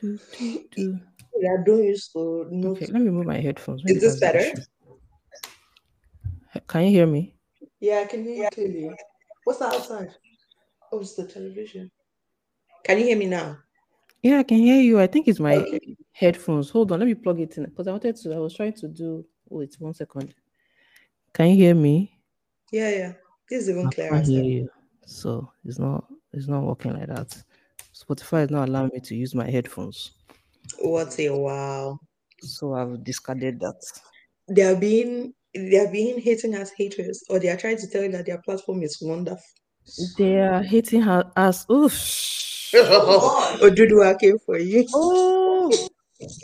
do, do, do. I don't used to know. Okay, let me move my headphones. Maybe Is this better? Can you hear me? Yeah, I can hear you clearly. What's that outside? Oh, it's the television. Can you hear me now? Yeah, I can hear you. I think it's my Okay. headphones. Hold on, let me plug it in because I wanted to. I was trying to do. Wait, one second. Can you hear me? Yeah, yeah. This is even I clearer. can't hear you. So it's not. It's not working like that. Spotify is not allowing me to use my headphones. What a wow. So I've discarded that. They are being they are being hating as haters, or they are trying to tell you that their platform is wonderful. They are hating her us. Oof. Odudua came for you. Oh.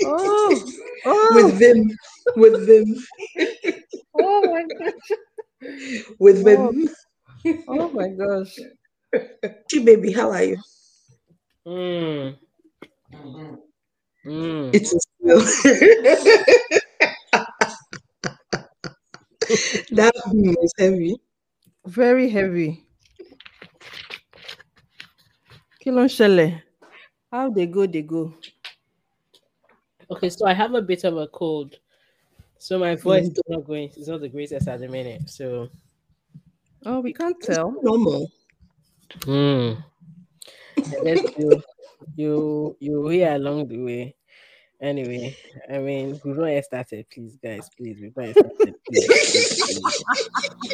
Oh. Oh. With them, With them. oh my gosh. With Oh. Oh my gosh. Chi baby, how are you? Mm. Mm. It is well. that Vim is heavy. Very heavy. Kí ló? How they go, they go. Okay, so I have a bit of a cold. So my voice is not going, it's not the greatest at the minute. So Oh, we can't tell. Normal. Hmm. Let's do you you hear along the way. Anyway, I mean we've not yet started, please, guys, please. We've not yet started. Please, please, please.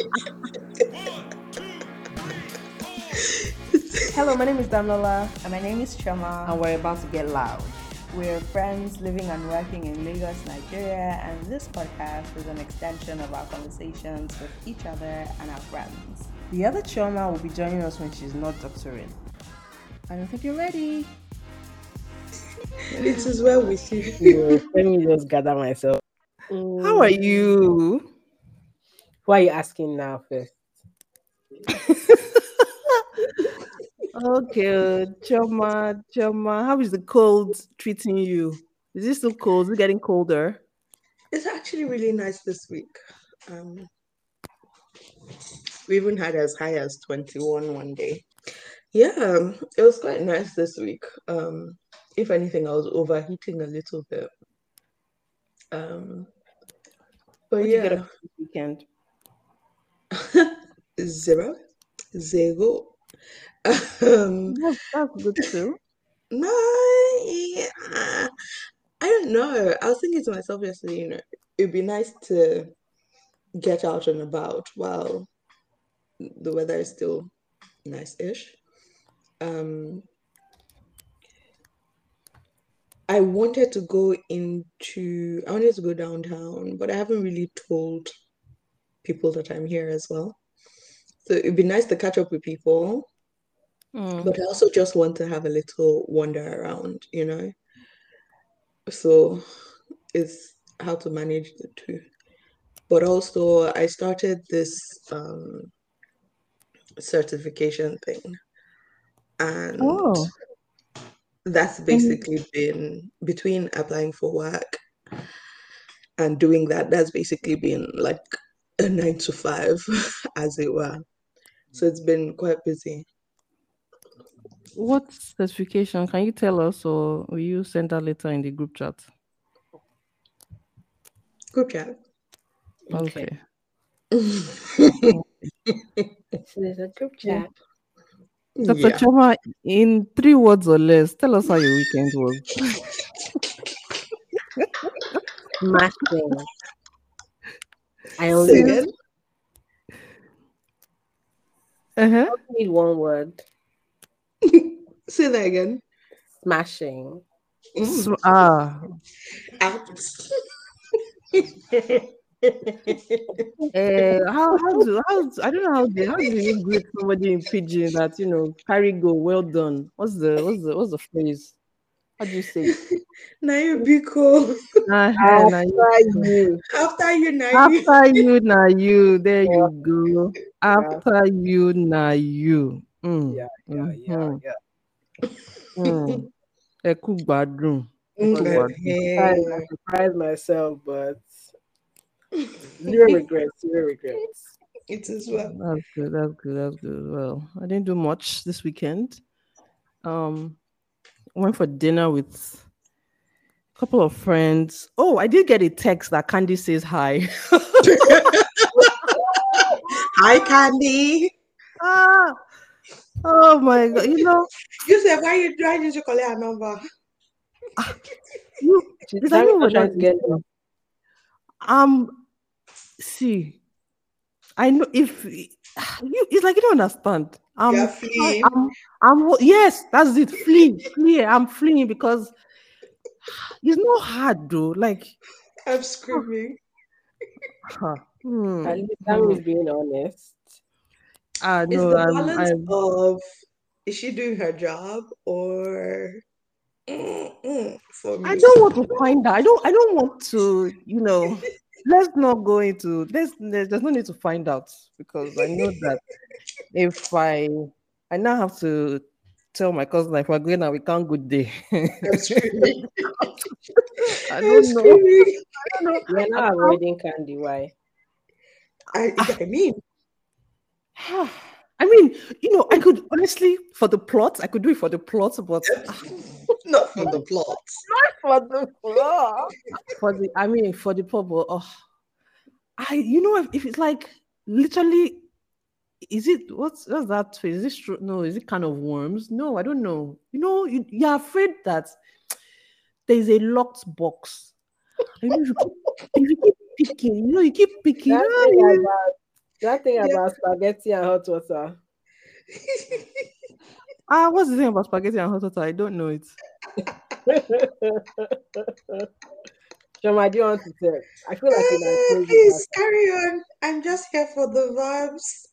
Hello, my name is Damilola. And my name is Chioma. And we're about to get loud. We're friends living and working in Lagos, Nigeria, and this podcast is an extension of our conversations with each other and our friends. The other Chioma will be joining us when she's not doctoring. I don't think you're ready. It is well with you. You- Let me just gather myself. How are you? Why are you asking now first? Okay, Chioma, Chioma, how is the cold treating you? Is it still cold? Is it getting colder? It's actually really nice this week. Um, we even had as high as 21 one day. Yeah, it was quite nice this week. Um, if anything, I was overheating a little bit. Um, but What did you get yeah, weekend? zero, zero. Um, That's, that's good too. no, yeah, I don't know. I was thinking to myself yesterday, you know, it'd be nice to get out and about while the weather is still nice-ish. Um, I wanted to go into, I wanted to go downtown, but I haven't really told people that I'm here as well. So it'd be nice to catch up with people, Mm. but I also just want to have a little wander around, you know? So it's how to manage the two. But also, I started this um, certification thing, and Oh, that's basically been between applying for work and doing that, that's basically been like a nine to five, as it were. So it's been quite busy. what specification? Can you tell us, or will you send that later in the group chat? Group chat. Okay. So there's a group chat. Dr. Yeah. Chioma, in three words or less, tell us how your weekend was. Smashing. I Say only again? Uh-huh. need one word. Say that again. Smashing. Mm. So, ah, Out. eh, how how do how do- I don't know how do how do you greet somebody in pidgin that you know carry go well done? What's the what's the what's the phrase? How do you say? it? Now you be cool. Na you. After you. After you, now. After you, na you. There you go. After you, na you. Mm, Yeah, yeah, yeah, mhm, yeah. mm. Ẹ kú gbádùn. Okay. I, I surprised myself, but zero regrets, zero regrets. It is well. That's good. That's good. That's good. Well, I didn't do much this weekend. Um, went for dinner with a couple of friends. Oh, I did get a text that Candy says hi. Hi, Candy. ah, oh my god! You know, You said why you why did you call her number? you She's Is that trying what to that get um see, I know if you, it's like you don't understand. Um, You're fleeing. I'm, I'm wo- yes, that's it. Flee, flee. I'm fleeing because it's not hard though. Like, I'm screaming. huh, hmm, At least that is being honest. Ah, Is no, the I'm, balance I'm, of is she doing her job or for me? I don't want to find out. I don't. I don't want to. You know, let's not go into. There's there's there's no need to find out because I know that if I I now have to tell my cousin if we're going out, we can't go there. I'm screaming. I I'm don't know. I don't know. You're not avoiding candy. Why? I, I ah. mean, I mean, you know, I could honestly for the plot, I could do it for the plot, but ah, not for the plot. Not for the plot, for the I mean, for the purple. Oh, I you know if, if it's like literally, is it what's what's that? face? This true? No, is it kind of worms? No, I don't know. You know, you, you're afraid that there's a locked box. And if you keep, if you keep picking, you know, you keep picking. That ah, thing about that thing Yeah. about spaghetti and hot water. Ah, what's the thing about spaghetti and hot water? I don't know it. Chioma, do you want to tell? I feel like you're Ah. Please carry on. I'm just here for the vibes.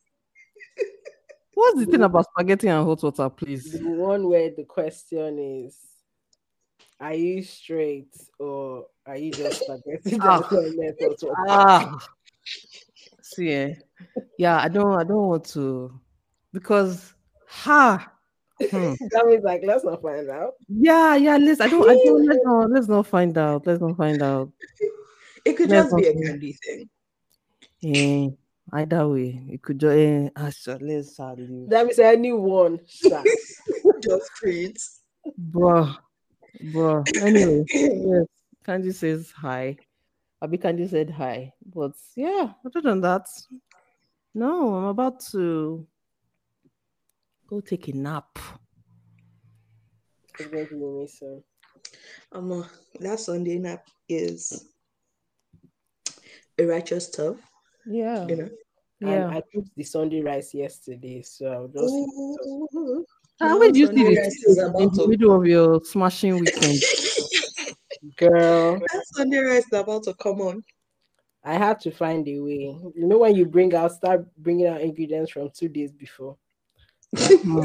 What's the thing about spaghetti and hot water, please? The one where the question is, are you straight or are you just spaghetti? Ah. That's not meant for hot water? Ah, see, eh, yeah, I don't, I don't want to, because, ha, hmm. That means like let's not find out. yeah, yeah. Let's, I don't, I don't. Let's not, let's not find out. Let's not find out. It could Yeah, just be a candy thing. Eh, either way, it could just. Eh, ah, so let's uh. That means anyone. Just treats. bro, bro. Anyway, yes, Candy says hi. Abi Candy said hi, but yeah, other than that, no, I'm about to go take a nap. It's going to be me soon. Um, uh, that Sunday nap is a righteous stuff, Yeah, you know. And yeah. I cooked the Sunday rice yesterday, so I'll just Ooh, Ah, now you see this in the to middle of your smashing weekend? girl. that Sunday rice is about to come on. I had to find a way. You know when you bring out start bringing out ingredients from two days before. Hmm.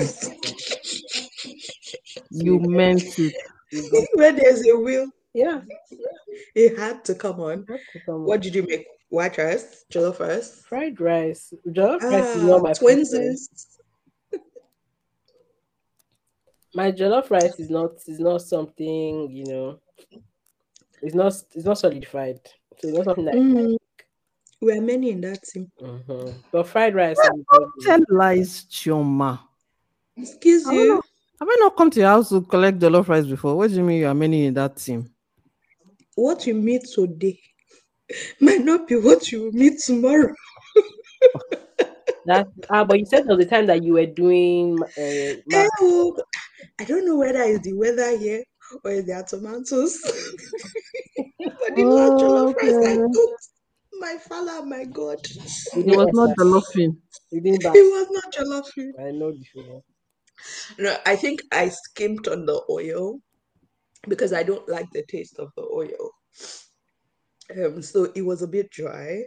You meant it. Where there's a will, Yeah. it had to come on. to come What did you make? White rice, jollof rice, fried rice. Jollof rice is not ah, my preference. twinsies. My jollof rice is not is not something, you know. It's not it's not solidified. So it's not something that Mm. We are many in that team. Mhm. but fried rice I'm good with. Tell lies, Chioma. Excuse I don't you. Have I not come to your house to collect the love rice before? What do you mean you are many in that team? What you meet today might not be what you will meet tomorrow. That ah, but you said there was the time that you were doing uh, ma- Oh, I don't know whether it's the weather here or it's their tomatoes. but the last jollof rice I cooked, my father, my God, It was didn't not the laughing. It was not jollof rice. I know the feeling. No, I think I skimped on the oil because I don't like the taste of the oil. Um, so it was a bit dry,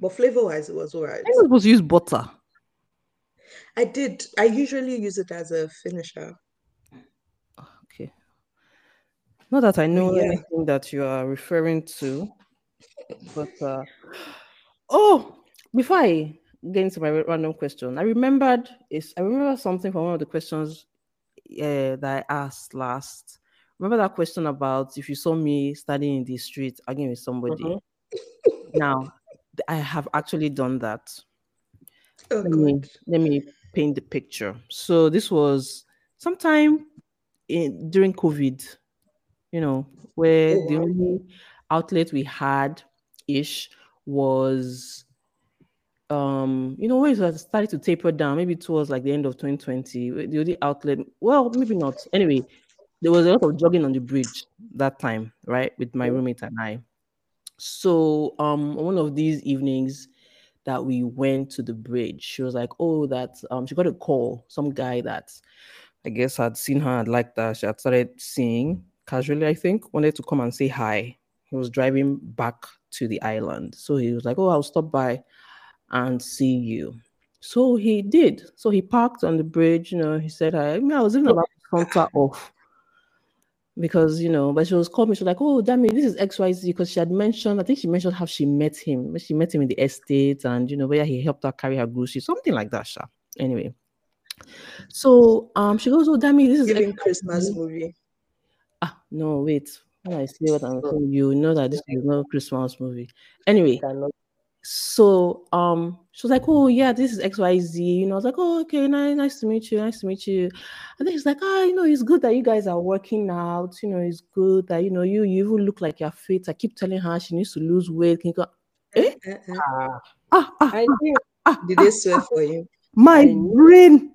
but flavor-wise, it was alright. I was supposed to use butter. I did. I usually use it as a finisher. Okay. Not that I know yeah. anything that you are referring to, but uh, oh, before I get into my random question, I remembered is I remember something from one of the questions uh, that I asked last. Remember that question about if you saw me standing in the street arguing with somebody. Mhm. Now, I have actually done that. Oh let me God. let me paint the picture. So this was sometime in during COVID. you know, where Oh, the only outlet we had ish was um you know when it starting to taper down maybe towards like the end of 2020 the only outlet well maybe not. Anyway there was a lot of jogging on the bridge that time right with my roommate and i. So um one of these evenings that we went to the bridge she was like oh that um she got a call some guy that i guess had seen her and liked her. She had started seeing casually i think wanted to come and say hi. He was driving back to the island so he was like oh i'll stop by and see you. So he did. So he parked on the bridge. You know, he said, I, I, mean, I was even about to counter off because, you know, but she was calling me. She was like, Oh, damn it, this is XYZ. Because she had mentioned, I think she mentioned how she met him. She met him in the estate and, you know, where he helped her carry her groceries, something like that. Sha. Anyway. So um, she goes, Oh, damn it, this is Giving XYZ." Christmas movie. Ah, no, wait. When I say what I'm saying, you know that this is not a Christmas movie. Anyway, so um she was like oh yeah this is xyz you know i was like oh okay nice, nice to meet you nice to meet you and then she's like ah you know it's good that you guys are working out you know it's good that you know you you even look like you're fit i keep telling her she needs to lose weight Can you go, eh? Uh, uh. Ah, ah, ah, ah, Did they swear for you? my brain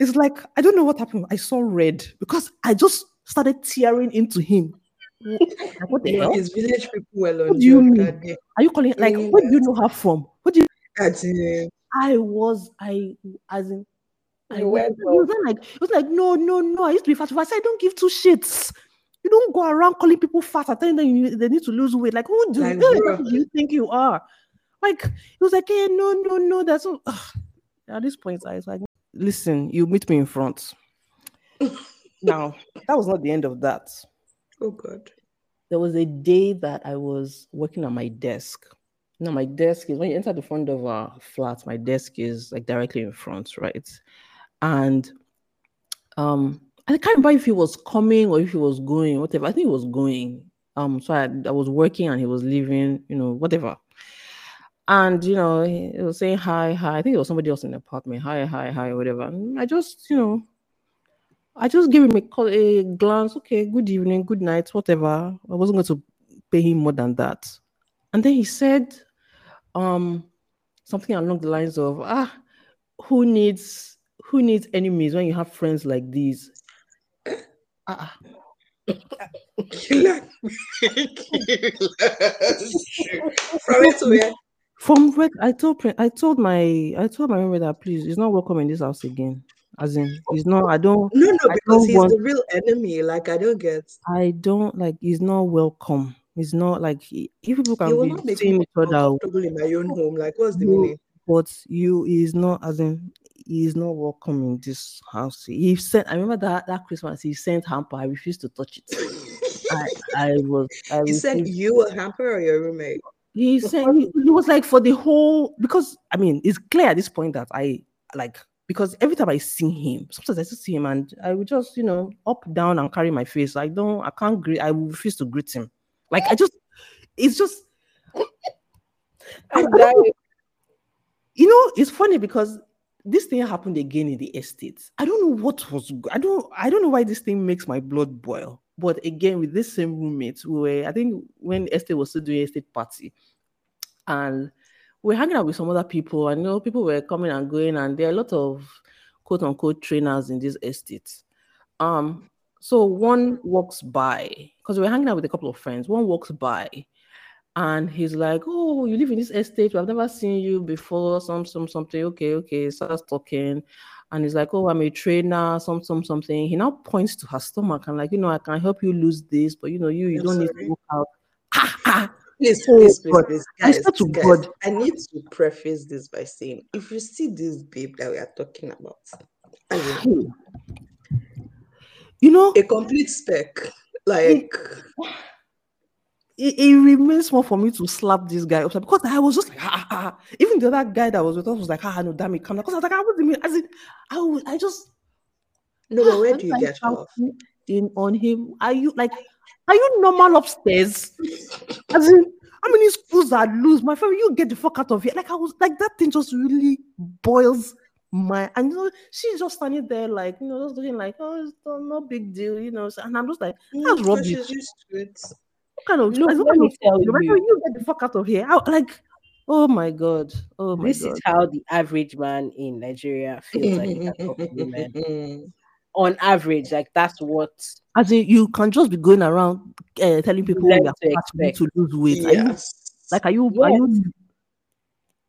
is like i don't know what happened i saw red because i just started tearing into him what the hell his village people were What do you mean? that day. are you calling like Mm, where do you know her from what do you I was, I, as in, I You went was like, it was like, no, no, no, I used to be fat. I said, I don't give two shits. You don't go around calling people fat and telling them you, they need to lose weight. Like, who do, Like, who the bro. hell do you think you are? Like, it was like, hey, no, no, no, that's all. Ugh. At this point, I was like, listen, you meet me in front. now, that was not the end of that. Oh God. There was a day that I was working on my desk. Now, my desk is when you enter the front of our flat, my desk is like directly in front, right? And um, I can't remember if he was coming or if he was going, whatever. I think he was going. Um, so I, I was working and he was leaving, you know, whatever. And you know, he he was saying hi, hi. I think it was somebody else in the apartment. Hi, hi, hi, whatever. And I just, you know, I just gave him a, call, a glance. Okay, good evening, good night, whatever. I wasn't going to pay him more than that. And then he said, um, something along the lines of, ah, who needs who needs enemies when you have friends like these? Ah, Killer. From where from where I told I told my I told my roommate that please he's not welcome in this house again. As in, he's not. I don't. No, no, I because he's want- the real enemy. Like I don't get. I don't like. He's not welcome. He's not like he- if people will can not be seeing me each other, in my own home. Like what's the meaning? but you is not as in he is not welcome in this house. He sent. I remember that that Christmas he sent hamper. I refused to touch it. I I was. I You sent you a hamper or your roommate? he said he, he was like for the whole because I mean it's clear at this point that I like because every time I see him, sometimes I see him and I would just you know up down and carry my face. I don't I can't greet I will refuse to greet him. Like I just it's just I I- you know it's funny because this thing happened again in the estate. I don't know what was I don't I don't know why this thing makes my blood boil. But again, with this same roommate, we were I think when estate was still doing estate party, and we are hanging out with some other people. I know people were coming and going, and there are a lot of quote unquote trainers in this estate. Um, so one walks by because we we're hanging out with a couple of friends. One walks by, and he's like, "Oh, you live in this estate? I've never seen you before. Some, some, something. Okay, okay." Starts talking, and he's like, "Oh, I'm a trainer. Some, some, something." He now points to her stomach and like, you know, I can help you lose this, but you know, you, you I'm don't need to work out. Ah, ah. Please, please, please, please, I guys, to guys, God. I need to preface this by saying, if you see this babe that we are talking about, I mean, You know, a complete spec, like it, it remains more for me to slap this guy upside because I was just like, ah, ah, ah. even the other guy that was with us was like, ah, no, damn it, come. Because I was like, ah, what do you mean? As in, I, was, I just, no, but where I do you get off? in on him? Are you like, are you normal upstairs? As in, how many schools are loose? My friend, you get the fuck out of here. Like, I was like, that thing just really boils my and you know she's just standing there like you know just looking like oh it's no, no big deal you know and I'm just like that's Mm, rubbish. she's used to it. What kind of Look, what let kind me of- tell Rebecca, you. you get the fuck out of here. How, like, oh my god, oh my This god. is how the average man in Nigeria feels like he can talk to women. On average, like that's what As in, you can just be going around uh, telling people learn you're to fat, you need expect. to lose weight. Are you, like, are you? Are you?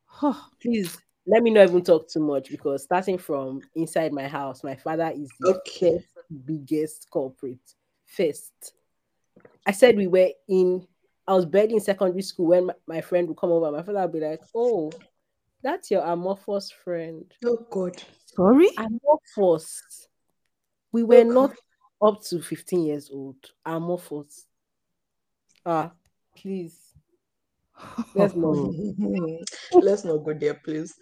Huh. please let me not even talk too much because starting from inside my house, my father is the Okay. first biggest culprit. First, I said we were in. I was bed in secondary school when my, my friend would come over. My father would be like, "Oh, that's your amorphous friend." Oh God. Sorry. Amorphous. We were Okay. not up to 15 years old. Amorphous. Ah, please. Let's not. Let's not go there, please.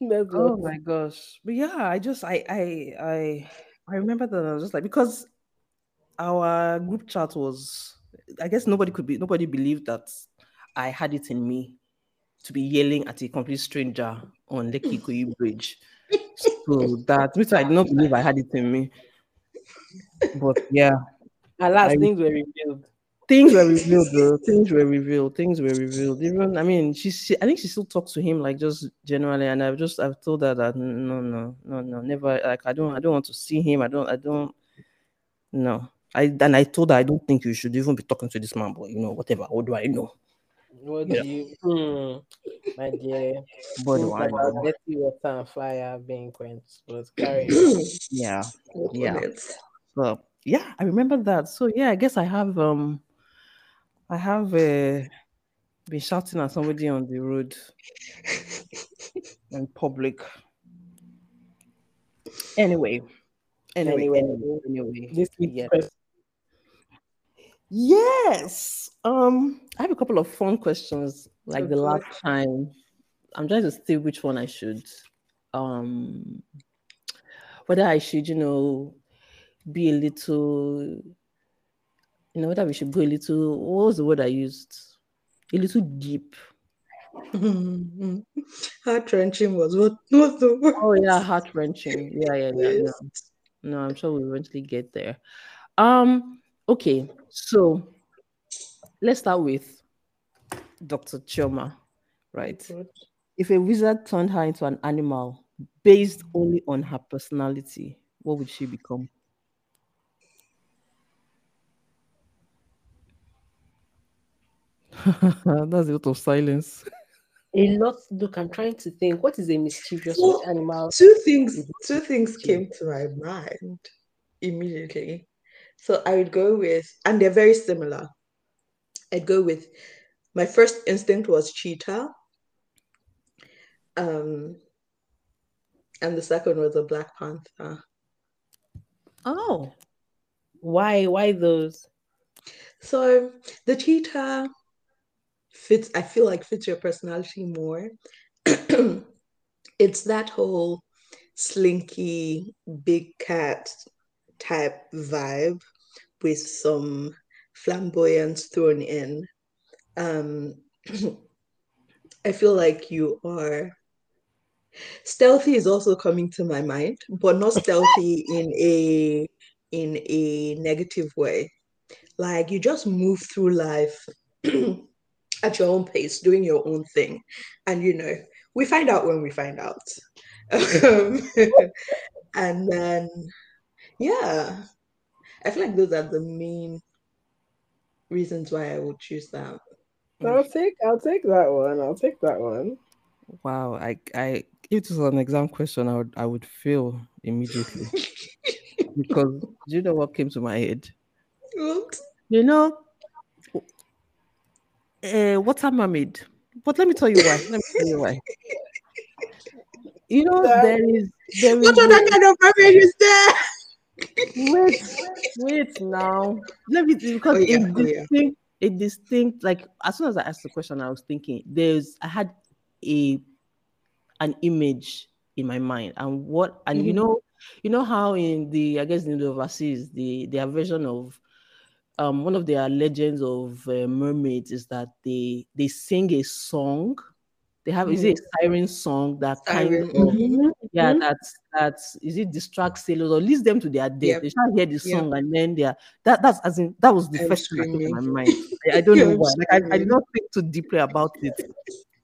Let's Oh not. my gosh. But yeah, I just I I I I remember that I was just like because our group chat was I guess nobody could be nobody believed that I had it in me to be yelling at a complete stranger on Lekki Ikoyi Bridge. So that which I did not believe I had it in me. But yeah, Alas, I- things were revealed. things were revealed though. Things were revealed. Things were revealed. Even I mean, she, she I think she still talks to him like just generally, and I've just I've told her that no, no, no, no, never. Like I don't I don't want to see him. I don't I don't. No, I and I told her I don't think you should even be talking to this man. But you know whatever. What do I know? What Yeah. do you, hmm, my dear? What do I know? dirty water and fire being quenched. But carry on. Yeah. Yeah. So yeah, I remember that. So yeah, I guess I have um, I have uh, been shouting at somebody on the road in public. Anyway, anyway, Anyway, anyway, anyway. This question. Yes. Um, I have a couple of fun questions like Oh, the last time. I'm trying to see which one I should um whether I should, you know, be a little you know, whether we should go a little what was the word I used? A little deep. Heart wrenching was what was the word? Oh yeah, heart wrenching. Yeah, yeah, yeah. No. no, I'm sure we'll eventually get there. Um, okay, so let's start with Dr. Chioma, right? If a wizard turned her into an animal based only on her personality, what would she become? That's a lot of silence. A lot. Look, I'm trying to think. What is a mischievous Well, animal? Two things, two things came to my mind immediately. So I would go with, and they're very similar. I'd go with my first instinct was cheetah. Um, and the second was a black panther. Oh, Why? Why those? So the cheetah fits, I feel like fits your personality more. it's that whole slinky big cat type vibe with some flamboyance thrown in. Um, I feel like you are stealthy is also coming to my mind, but not stealthy in a in a negative way. Like you just move through life at your own pace, doing your own thing. And you know, we find out when we find out. Um, and then yeah, I feel like those are the main reasons why I would choose that. I'll take. I'll take that one. I'll take that one. wow! I, I, if it was an exam question, I would, I would fail immediately because do you know what came to my head? What? You know, uh, water mermaid. But let me tell you why. Let me tell you why. You know, there is there is What other kind of mermaid is there? wait, wait now. Let me because Oh, yeah, a oh, yeah. distinct, a distinct like as soon as I asked the question, I was thinking there's I had a an image in my mind and what and you Mhm. know you know how in the I guess in the overseas the their version of um one of their legends of uh, mermaids is that they they sing a song they have is it a siren song that kind Siren, of mhm. yeah, Mhm. that's that's is it distracts sailors or leads them to their death. Yep. They start hear the Yep. song and then they are that that's as in that was the I'm first thing that to my mind. I, I don't know why. Like I, I did not think too deeply about it.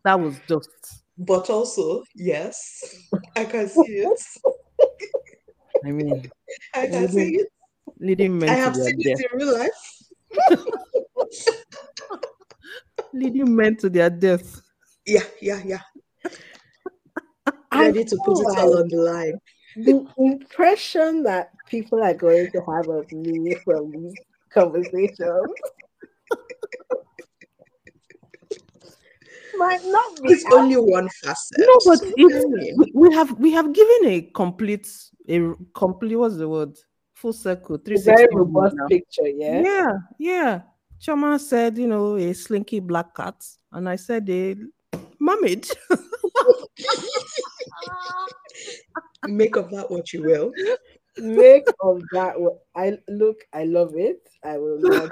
That was just But also, yes, I can see it. I mean I can see it. Leading men I to have their seen death. it in real life. Leading men to their death. Yeah, yeah, yeah. I Ready to put it all on the line. the impression that people are going to have of me from these conversations might not be It's only one facet. No, but I it's we- we have we have given a complete a complete what's the word full circle very robust now. picture, yeah. Yeah, yeah. Chioma said, you know, a slinky black cat, and I said a mermaid. make of that what you will. Make of that what I look, I love it. I will not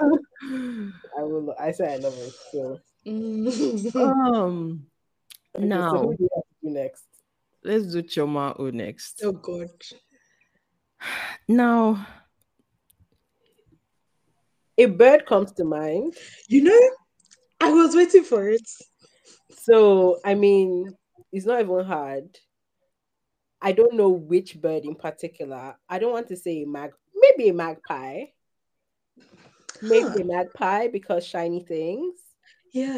I will I say I love it. So um, okay, so now who do you have to do next? let's do Chioma O next. oh God. Now, A bird comes to mind. You know, I was waiting for it. So I mean, it's not even hard. I don't know which bird in particular. I don't want to say a mag, maybe a magpie. Maybe Huh. a magpie because shiny things.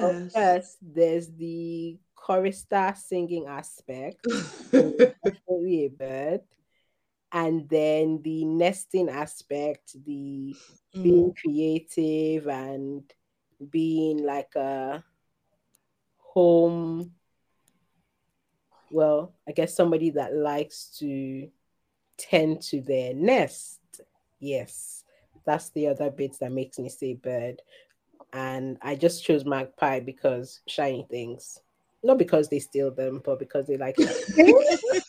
Of Yes. there's the chorister singing aspect, so definitely a bird, and then the nesting aspect, the being Mm. creative and being like a home well i guess somebody that likes to tend to their nest yes that's the other bit that makes me say bird and i just chose magpie because shiny things not because they steal them but because they like.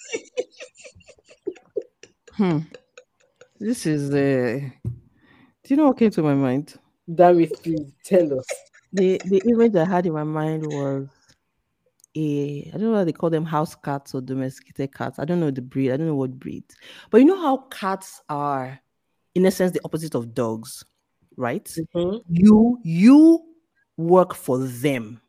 hmm, this is uh, do you know what came to my mind? damn it please tell us The the image I had in my mind was a I don't know what they call them house cats or domesticated cats. I don't know the breed. I don't know what breed. But you know how cats are, in essence, the opposite of dogs, right? Mhm. You you work for them.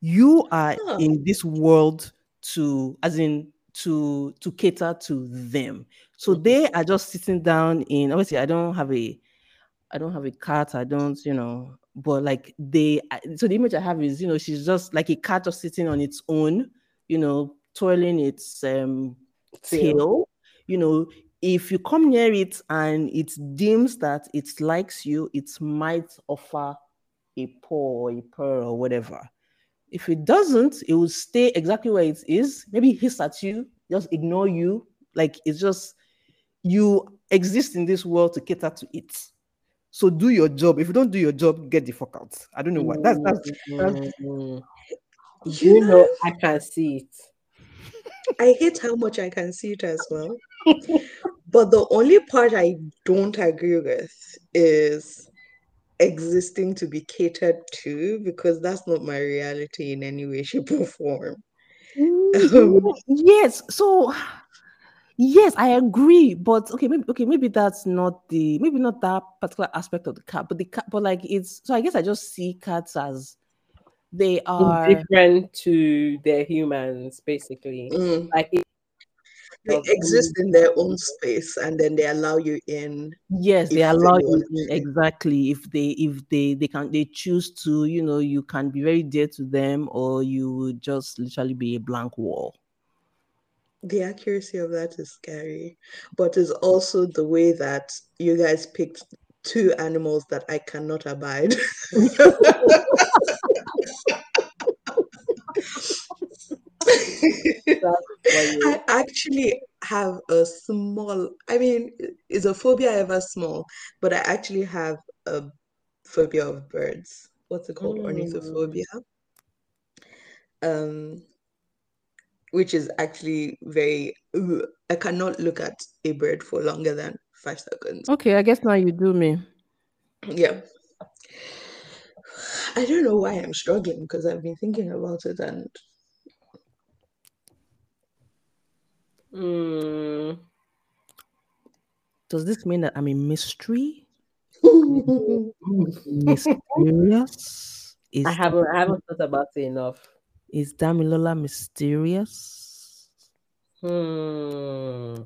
You are Huh. in this world to, as in to to cater to them. So Mhm. they are just sitting down in. Obviously, I don't have a I don't have a cat. I don't, you know, but like they, so the image I have is, you know, she's just like a cat just sitting on its own, you know, twirling its um Tail. tail. You know, if you come near it and it deems that it likes you, it might offer a paw or a purr or whatever. If it doesn't, it will stay exactly where it is. Maybe hiss at you, just ignore you. Like it's just you exist in this world to cater to it. So do your job. If you don't do your job, get the fuck out. I don't know why. That's that's, that's Mm. You you know know, i can see it I hate how much I can see it as well. But the only part I don't agree with is existing to be catered to because that's not my reality in any way, shape, or form. Mm, yes. So yes, I agree. But okay, maybe okay, maybe that's not the maybe not that particular aspect of the cat, but the cat, but like it's so I guess I just see cats as they are different to their humans basically Mm. like it, They exist in their own space and then they allow you in. yes, they if they allow you in exactly if they if they they can they choose to, you know, you can be very dear to them or you would just literally be a blank wall. The accuracy of that is scary, but it's also the way that you guys picked two animals that I cannot abide. I actually have a small, I mean, is a phobia ever small? But I actually have a phobia of birds. What's it called? Mm. Ornithophobia. Um, which is actually very, I cannot look at a bird for longer than five seconds. Okay, I guess now you do me. Yeah. I don't know why I'm struggling because I've been thinking about it and Hmm. Does this mean that I'm a mystery? Mysterious? Is I haven't I haven't thought about it enough. is Damilola mysterious? Hmm.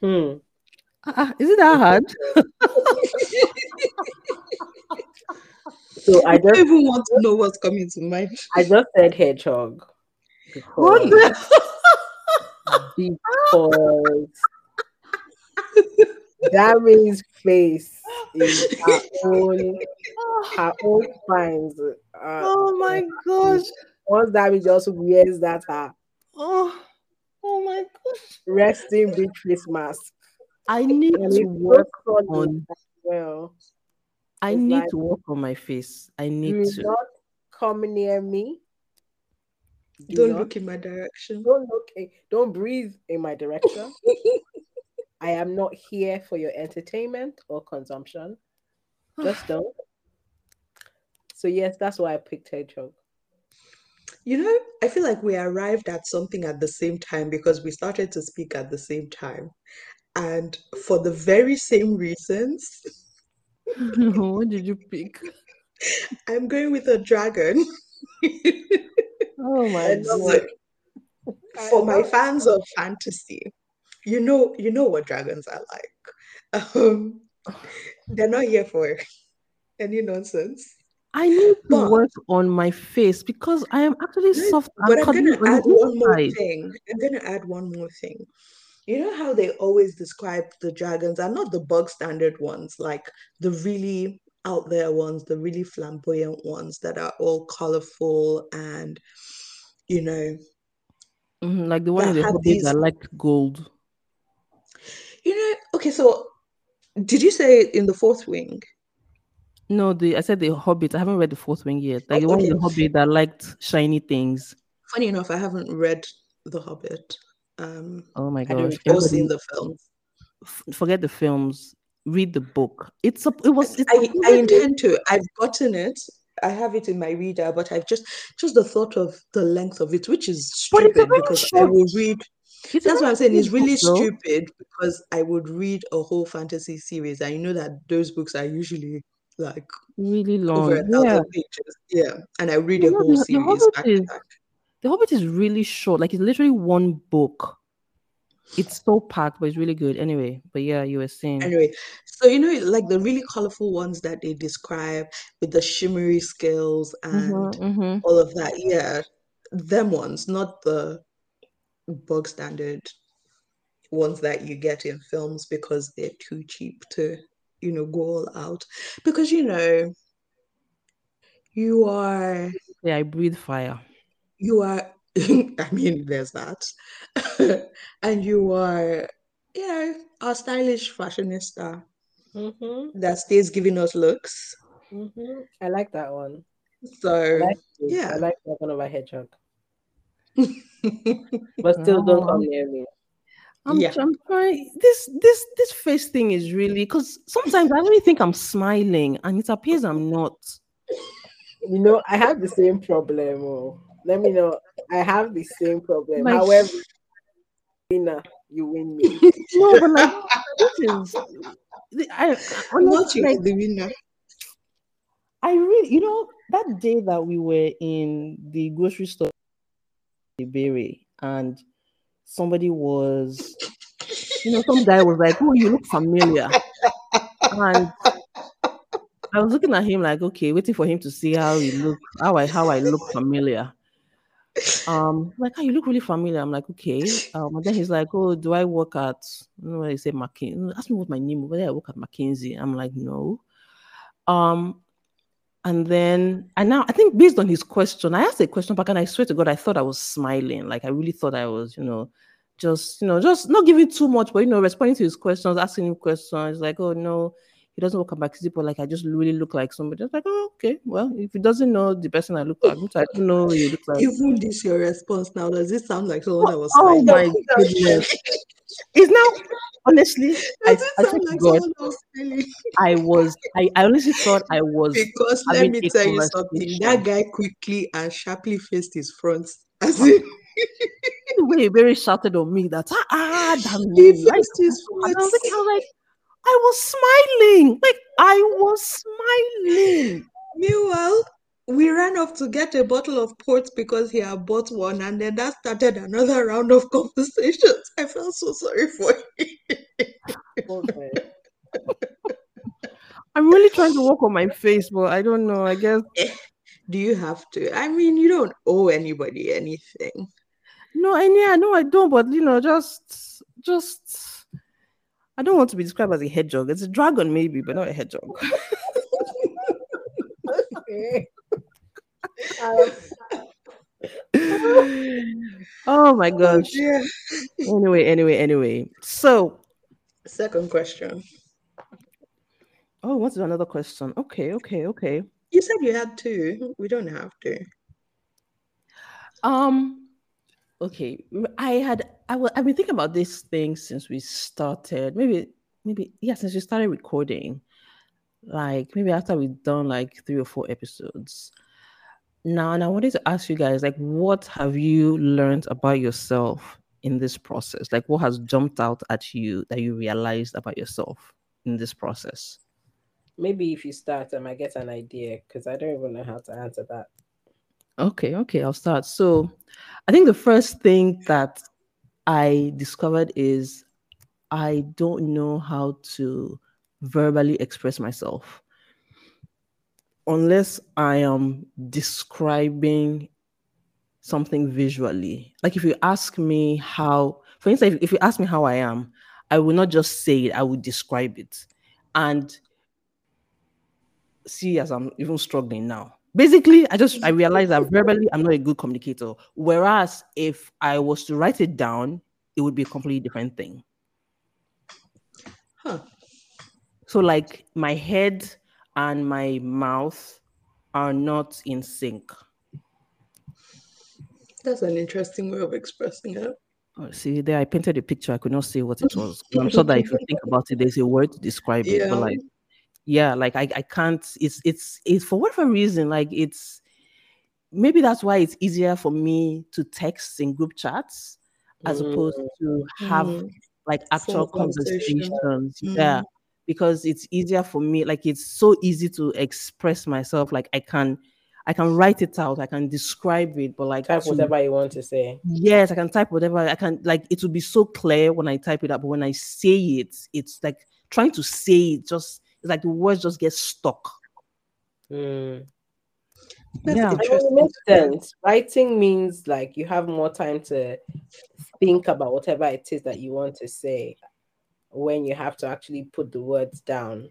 Hmm. Ah, is it that hard? So I I don't even want to know what's coming to mind. I just said hedgehog. What Because, the- because Dami's face is her own her own finds. Uh, oh my gosh. once Dami just wears that her Oh, oh my gosh. resting bitch face mask. I need And to work on as well. I It's need like- to work on my face. I need to. not come near me. Do Don't not- look in my direction. Don't look. Don't breathe in my direction. I am not here for your entertainment or consumption. Just don't. So yes, that's why I picked hedgehog. You know, I feel like we arrived at something at the same time because we started to speak at the same time. And for the very same reasons, what did you pick? I'm going with a dragon. Oh my I love god. So, for my fans of fantasy, you know, you know what dragons are like. Um, they're not here for any nonsense. I need to But- work on my face because I am actually soft But I'm cuddly gonna add one more inside. thing. I'm gonna add one more thing. You know how they always describe the dragons are not the bug standard ones, like the really out there ones, the really flamboyant ones that are all colorful and you know, Mhm, like the one that in the have these. that liked gold. You know, okay, so did you say in the fourth wing? No, the I said the Hobbit. I haven't read the fourth wing yet. Like Oh, the one in okay. the Hobbit that liked shiny things. Funny enough, I haven't read The Hobbit. Um, Oh my god! I don't gosh! or seen the films. f- forget the films. Read the book. It's a. It was. It's I, I intend to. I've gotten it. I have it in my reader, but I've just just the thought of the length of it, which is But it's a stupid because I will read. it's That's what I'm saying. It's short really though. stupid because I would read a whole fantasy series, and you know that those books are usually like Really long. over a Yeah. pages. Yeah, and I read You a know, whole the- the series Hobbit back is- back. The Hobbit is really short. Like it's literally one book. It's so packed, but it's really good. Anyway, but yeah, you were saying. Anyway, so you know, like the really colorful ones that they describe with the shimmery scales and Mhm, mhm. all of that. Yeah, them ones, not the bog standard ones that you get in films because they're too cheap to, you know, go all out. Because you know, you are Yeah, I breathe fire. you are I mean, there's that. and you are, you know, a stylish fashionista Mm-hmm, that stays giving us looks. mm-hmm. I like that one. I So like yeah. I like that one of a hedgehog. But still, don't come near me. I'm, Yeah. I'm trying. This this this face thing is really because sometimes I really think I'm smiling and it appears I'm not. You know, I have the same problem. Oh. Let me know. I have the same problem. Like- However, winner, you win me. No, but like this is. I I'm not you like, the winner. I really, you know, that day that we were in the grocery store, the Berry, and somebody was, you know, some guy was like, "Oh, you look familiar," and I was looking at him like, okay, waiting for him to see how he look, how I how I look familiar. Um, like, oh, you look really familiar. I'm like, okay. Um, and then he's like, oh, do I work at? You know, he said McKinsey. Ask me what my name. Whether I work at McKinsey. I'm like, no. Um, and then and now I think based on his question, I asked a question back, and I swear to God, I thought I was smiling. Like I really thought I was, you know, just you know, just not giving too much, but you know, responding to his questions, asking him questions. Like, oh no, he doesn't work at McKinsey, but like I just really look like somebody. Was like, oh, okay. Well, if he doesn't know the person I look like, I don't know you look like. Even this your response now, does it sound like someone that was Oh smiling? my goodness. It's now honestly, I, I sound like God, someone was smiling? I was I, I honestly thought I was Because let me tell you something, that guy quickly and sharply faced his front. As in, the way Barry shouted on me that ah, ah damn He. Like, flexed his and I was like. I was like, I was smiling. Like I was smiling. Meanwhile, we ran off to get a bottle of port because he had bought one, and then that started another round of conversations. I felt so sorry for him. Okay. I'm really trying to work on my face, but I don't know. I guess Do you have to? I mean, you don't owe anybody anything. no, and yeah, no, I don't. But you know, just, just, I don't want to be described as a hedgehog. It's a dragon, maybe, but not a hedgehog. Okay. oh my Oh gosh. dear. Anyway, anyway, anyway. So, Second question. oh, what's another question? Okay, okay, okay. You said you had two. We don't have to. Um, okay. i had I've been thinking about this thing since we started. Maybe, maybe yeah, since we started recording. Like maybe after we've done like three or four episodes. Now, and I wanted to ask you guys, like, what have you learned about yourself in this process? Like, what has jumped out at you that you realized about yourself in this process? Maybe if you start, I might get an idea because I don't even know how to answer that. Okay, okay, I'll start. So, I think the first thing that I discovered is I don't know how to verbally express myself unless I am describing something visually. Like if you ask me how, for instance, if, you ask me how I am, I will not just say it, I will describe it. And see as I'm even struggling now. Basically, I just I realized that verbally I'm not a good communicator. Whereas if I was to write it down, it would be a completely different thing. Huh. So like my head and my mouth are not in sync. That's an interesting way of expressing it. Oh, see there, I painted a picture. I could not say what it was. I'm sure that if you think about it, there's a word to describe it. But like, yeah, like I, I can't. It's it's it's for whatever reason. Like it's maybe that's why it's easier for me to text in group chats as opposed to have Mm. like actual conversation. conversations. Mm. Yeah, because it's easier for me. Like it's so easy to express myself. Like I can, I can write it out. I can describe it. But like Type to- whatever you want to say. Yes, I can type whatever I can. Like it will be so clear when I type it up, but when I say it, it's like trying to say it. Just like the words just get stuck. Mm. Yeah. I mean, it makes sense. Writing means like you have more time to think about whatever it is that you want to say when you have to actually put the words down.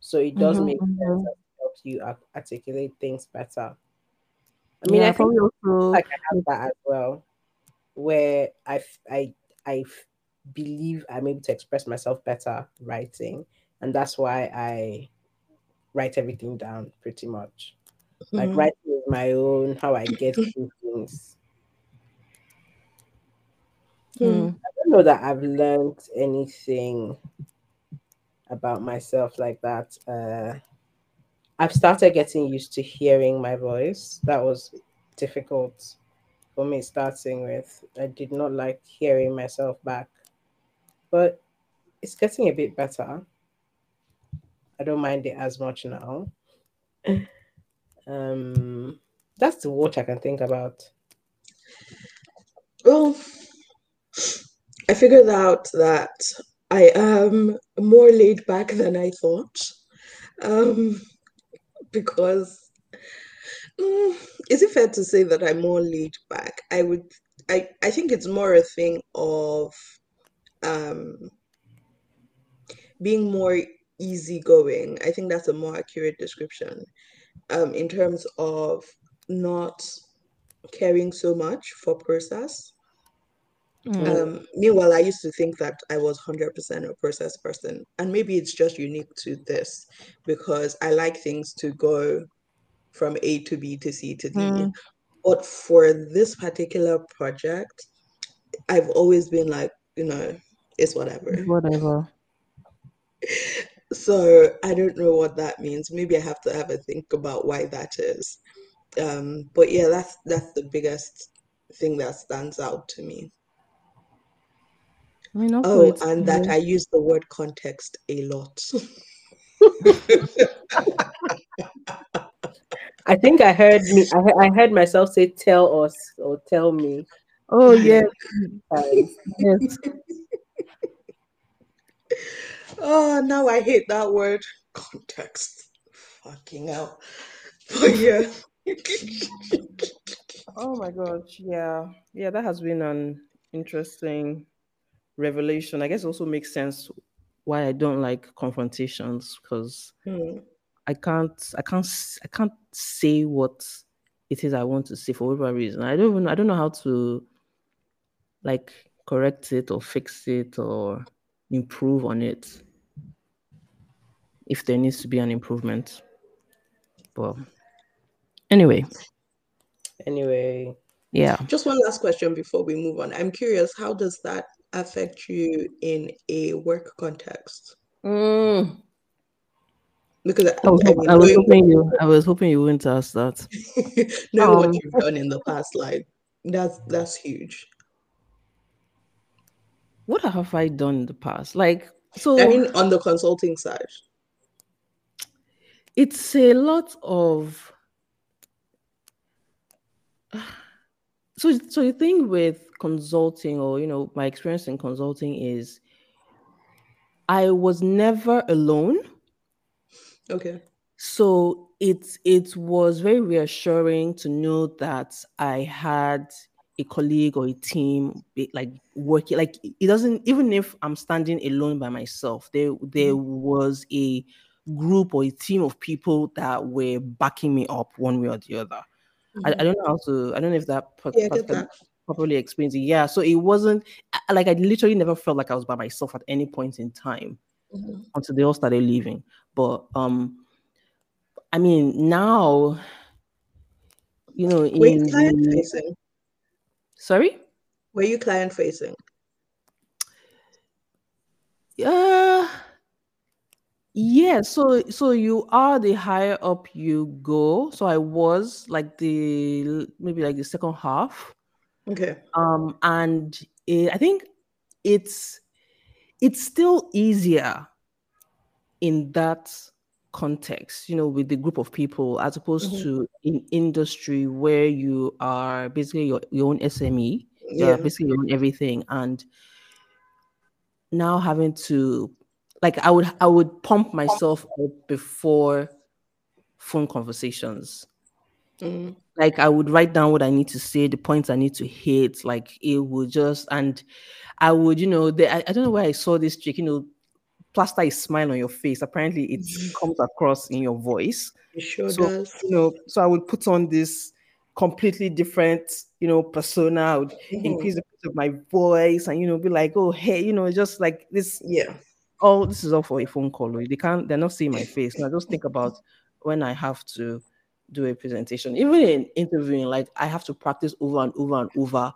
So it does Mhm, make sense mhm. helps you articulate things better. I mean, yeah, I think probably also. like I have that as well, where I I I believe I'm able to express myself better writing, and that's why I write everything down pretty much. Like Mhm. writing is my own how I get through things. Hmm. I don't know that I've learned anything about myself like that. Uh, I've started getting used to hearing my voice. That was difficult for me starting with. I did not like hearing myself back, but it's getting a bit better. I don't mind it as much now. Um, that's the what I can think about. Well, I figured out that I am more laid back than I thought. Um, because mm, is it fair to say that I'm more laid back? I would I, I think it's more a thing of um being more easygoing. I think that's a more accurate description. Um, in terms of not caring so much for process. Mm. Um, meanwhile, I used to think that I was 100% a process person, and maybe it's just unique to this because I like things to go from A to B to C to D. Mm. But for this particular project, I've always been like, you know, it's whatever. Whatever. So I don't know what that means. Maybe I have to have a think about why that is. Um, but yeah, that's that's the biggest thing that stands out to me. I mean, also Oh, it's and that I use the word context a lot. I think I heard me. I, I heard myself say "tell us" or "tell me." oh yes, yes. Oh, now I hate that word. Context. Fucking hell. But yeah. Oh my gosh, yeah, yeah. That has been an interesting revelation. I guess it also makes sense why I don't like confrontations because Hmm. I can't, I can't, I can't say what it is I want to say for whatever reason. I don't even, I don't know how to like correct it or fix it or improve on it if there needs to be an improvement. But anyway, Anyway, yeah. Just one last question before we move on. I'm curious, how does that affect you in a work context? Mm. Because I, I was, I mean, I was hoping you, I was hoping you wouldn't ask that. knowing what Um, you've done in the past, like that's that's huge. what have I done in the past? Like, so. I mean, on the consulting side. It's a lot of. So, so the thing with consulting, or you know, my experience in consulting is, I was never alone. Okay. So it it was very reassuring to know that I had a colleague or a team like working like it doesn't even if I'm standing alone by myself there there mm-hmm. was a group or a team of people that were backing me up one way or the other. I, I don't know how to I don't know if that pro- Yeah, that. properly explains it. Yeah, so it wasn't like I literally never felt like I was by myself at any point in time Mhm. until they all started leaving. But um, I mean now, you know, Were in client facing? sorry, Were you client facing? uh, yeah. So so you are the higher up you go. So I was like the maybe like the second half. Okay. um and eh, i think it's it's still easier in that context you know with the group of people as opposed Mhm. to in industry where you are basically your, your own sme Yeah. basically your own everything and now having to like i would i would pump myself up before phone conversations Mhm. like I would write down what I need to say, the points I need to hit. Like it would just, and I would, you know, the, I, I don't know where I saw this trick, you know, plaster a smile on your face. Apparently, it comes across in your voice. It sure So, does. you know, so I would put on this completely different, you know, persona. I would Mhm. increase the pitch of my voice and, you know, be like, oh, hey, you know, just like this Yeah. Oh, this is all for a phone call. They can't, they're not seeing my face. Now just think about when I have to do a presentation, even in interviewing, like I have to practice over and over and over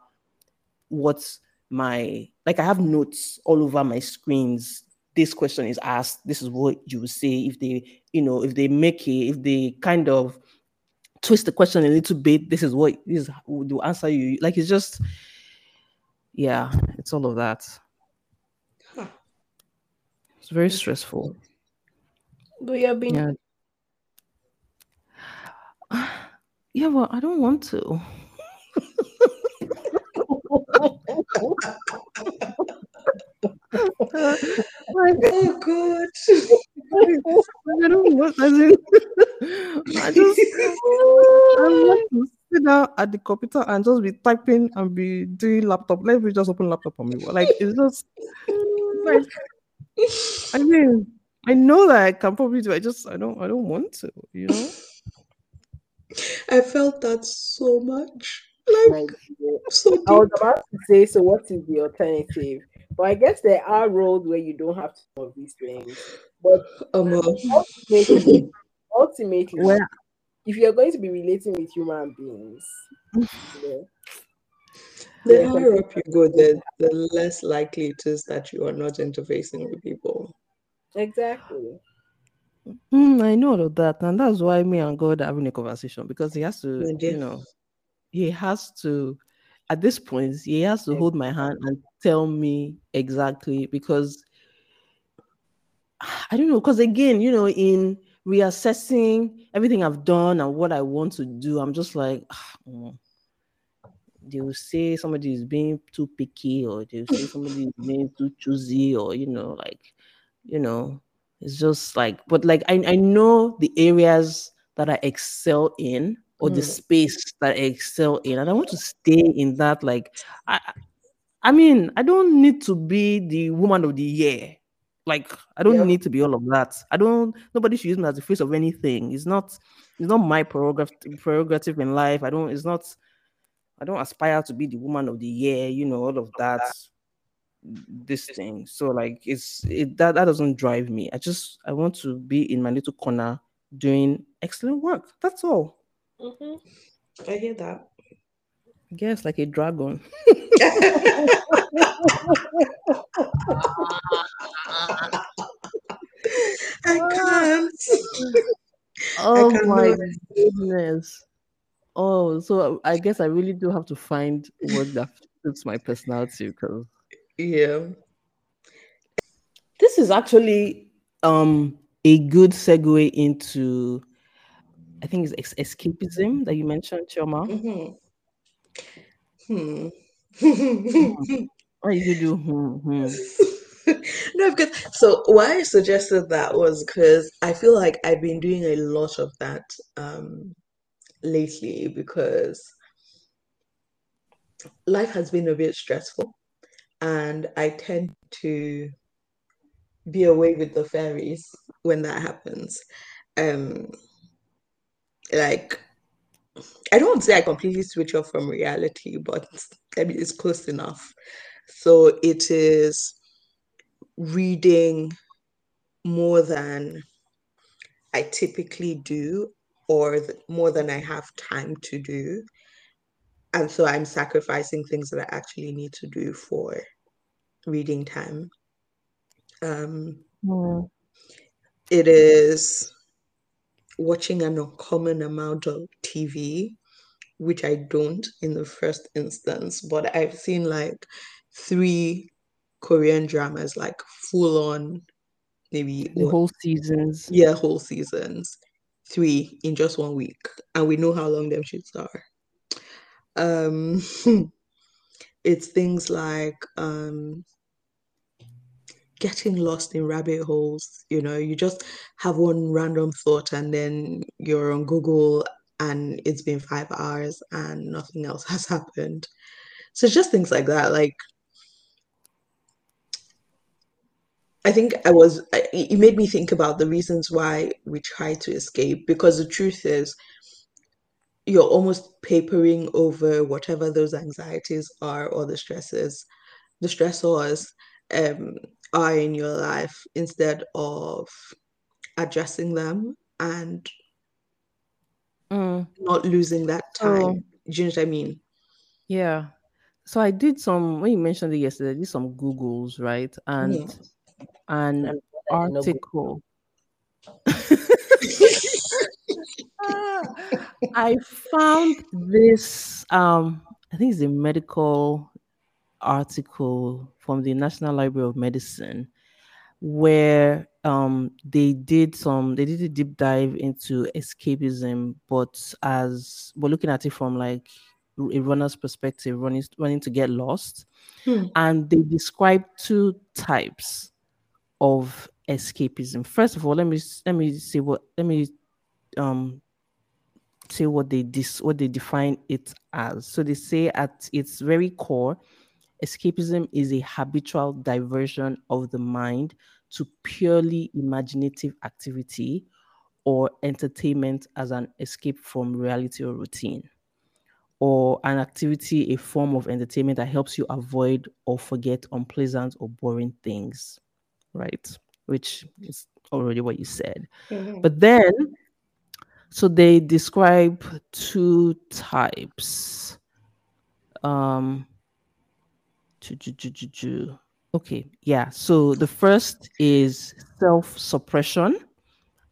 what's my like I have notes all over my screens. This question is asked, this is what you say if they, you know, if they make it, if they kind of twist the question a little bit, this is what this is the answer you like it's just yeah, it's all of that. It's very stressful. do you have been? Yeah. Yeah, well, I don't want to. Oh God. I don't want. As in, I just I want to sit down at the computer and just be typing and be doing laptop. Let me just open laptop on me. Like it's just like I mean, I know that I can probably do. it, I just I don't I don't want to. You know. I felt that so much. Like Like, so I was about to say, so what is the alternative? But I guess there are roles where you don't have to do these things. But Um, uh, ultimately, ultimately Well, if you're going to be relating with human beings, you know, the Yeah, higher up you go, the, the less likely it is that you are not interfacing with people. exactly. mm, I know all of that, and that's why me and God are having a conversation because he has to, My you know, he has to at this point, he has to hold my hand and tell me exactly because I don't know. Because again, you know, in reassessing everything I've done and what I want to do, I'm just like, oh, they will say somebody is being too picky, or they will say somebody is being too choosy, or you know, like, you know, it's just like, but like I, I know the areas that I excel in or mm. the space that I excel in, and I want to stay in that. Like, I, I mean, I don't need to be the woman of the year. Like, I don't need to be all of that. I don't. Nobody should use me as the face of anything. It's not. It's not my prerogative. Prerogative in life. I don't. It's not. I don't aspire to be the woman of the year. You know all of that. This thing. So like, it's it that that doesn't drive me. I just I want to be in my little corner doing excellent work. That's all. Mm-hmm. I hear that. I guess like a dragon. I can't. Oh I can't my goodness. Oh, so I guess I really do have to find what that fits my personality because yeah. This is actually um a good segue into I think it's escapism that you mentioned, Chioma. Mm-hmm. Hmm. what you do? Hmm, hmm. no, because so why I suggested that was because I feel like I've been doing a lot of that um, lately because life has been a bit stressful, and I tend to be away with the fairies when that happens. Um, like I don't say I completely switch off from reality, but I mean, it's close enough. So it is reading more than I typically do, or more than I have time to do. And so I'm sacrificing things that I actually need to do for reading time. Um, mm. It is watching an uncommon amount of TV, which I don't in the first instance, but I've seen like three Korean dramas, like full on, maybe the whole seasons. Yeah, whole seasons. Three in just one week. And we know how long them shoots are. Um it's things like um getting lost in rabbit holes. You know, you just have one random thought and then you're on Google and it's been five hours and nothing else has happened. So just things like that. Like, I think I was, it made me think about the reasons why we try to escape because the truth is, you're almost papering over whatever those anxieties are or the stresses, the stressors. Um, are in your life instead of addressing them and mm. not losing that time. Oh. Do you know what I mean? Yeah. So I did some when you mentioned it yesterday, I did some Googles, right? And yeah. An article. I found this um I think it's a medical article from the National Library of Medicine where um, they did some they did a deep dive into escapism but as we're looking at it from like a runner's perspective running running to get lost hmm. and they describe two types of escapism. First of all let me let me see what let me um say what they dis what they define it as. So they say at its very core escapism is a habitual diversion of the mind to purely imaginative activity or entertainment as an escape from reality or routine, or an activity, a form of entertainment that helps you avoid or forget unpleasant or boring things, right? Which is already what you said. Mm-hmm. But then, so they describe two types. Um, Okay, yeah. So the first is self suppression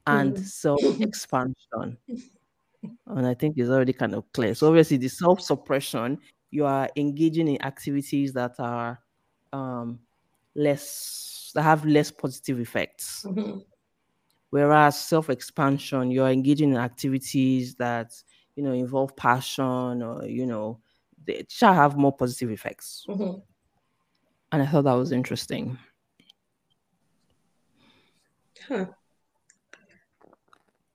and mm. self expansion. And I think it's already kind of clear. So obviously, the self suppression, you are engaging in activities that are um, less that have less positive effects. Mhm. Whereas self-expansion, you're engaging in activities that you know involve passion or you know they shall have more positive effects. Mhm. And I thought that was interesting. Huh.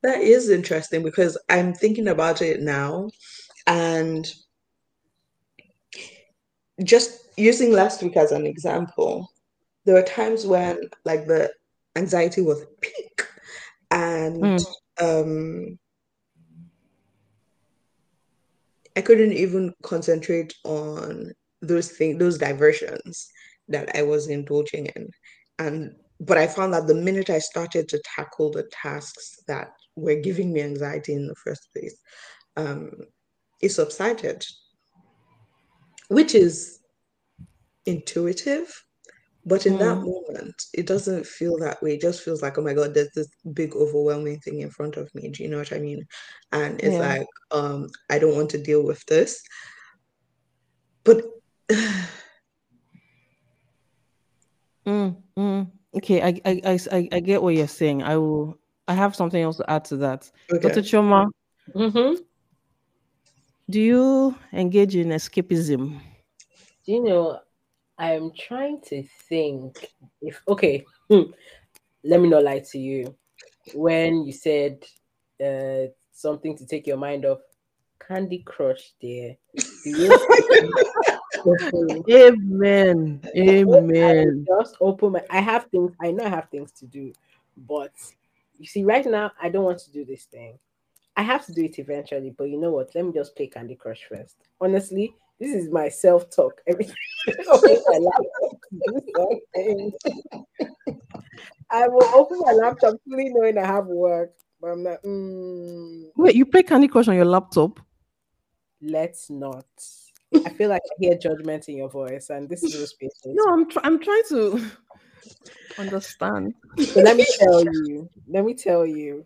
That is interesting because I'm thinking about it now and just using last week as an example, there were times when like the anxiety was peak and Mm. um I couldn't even concentrate on those things, those diversions that I was indulging in. And but I found that the minute I started to tackle the tasks that were giving me anxiety in the first place, um, it subsided, which is intuitive. But in that Mm. moment, it doesn't feel that way. It just feels like, oh my God, there's this big overwhelming thing in front of me. Do you know what I mean? And it's Yeah. like, um, I don't want to deal with this. But Mm, mm. Okay, I, I, I, I- I get what you're saying. I will. I have something else to add to that. Dr. Choma, Mm-hmm. do you engage in escapism? Do you know, I'm trying to think if okay, hmm, let me not lie to you. When you said uh something to take your mind off, Candy Crush there. Do you Amen. Amen. I just open my I have things I know I have things to do, but you see, right now I don't want to do this thing. I have to do it eventually, but you know what? Let me just play Candy Crush first. Honestly, this is my self-talk. Everything open my laptop to do something. I will open my laptop fully knowing I have work, but I'm not. Mm, Wait, you play Candy Crush on your laptop? let's not. I feel like I hear judgment in your voice, and this is no space. No, I'm try- I'm trying to understand. So let me tell you, let me tell you,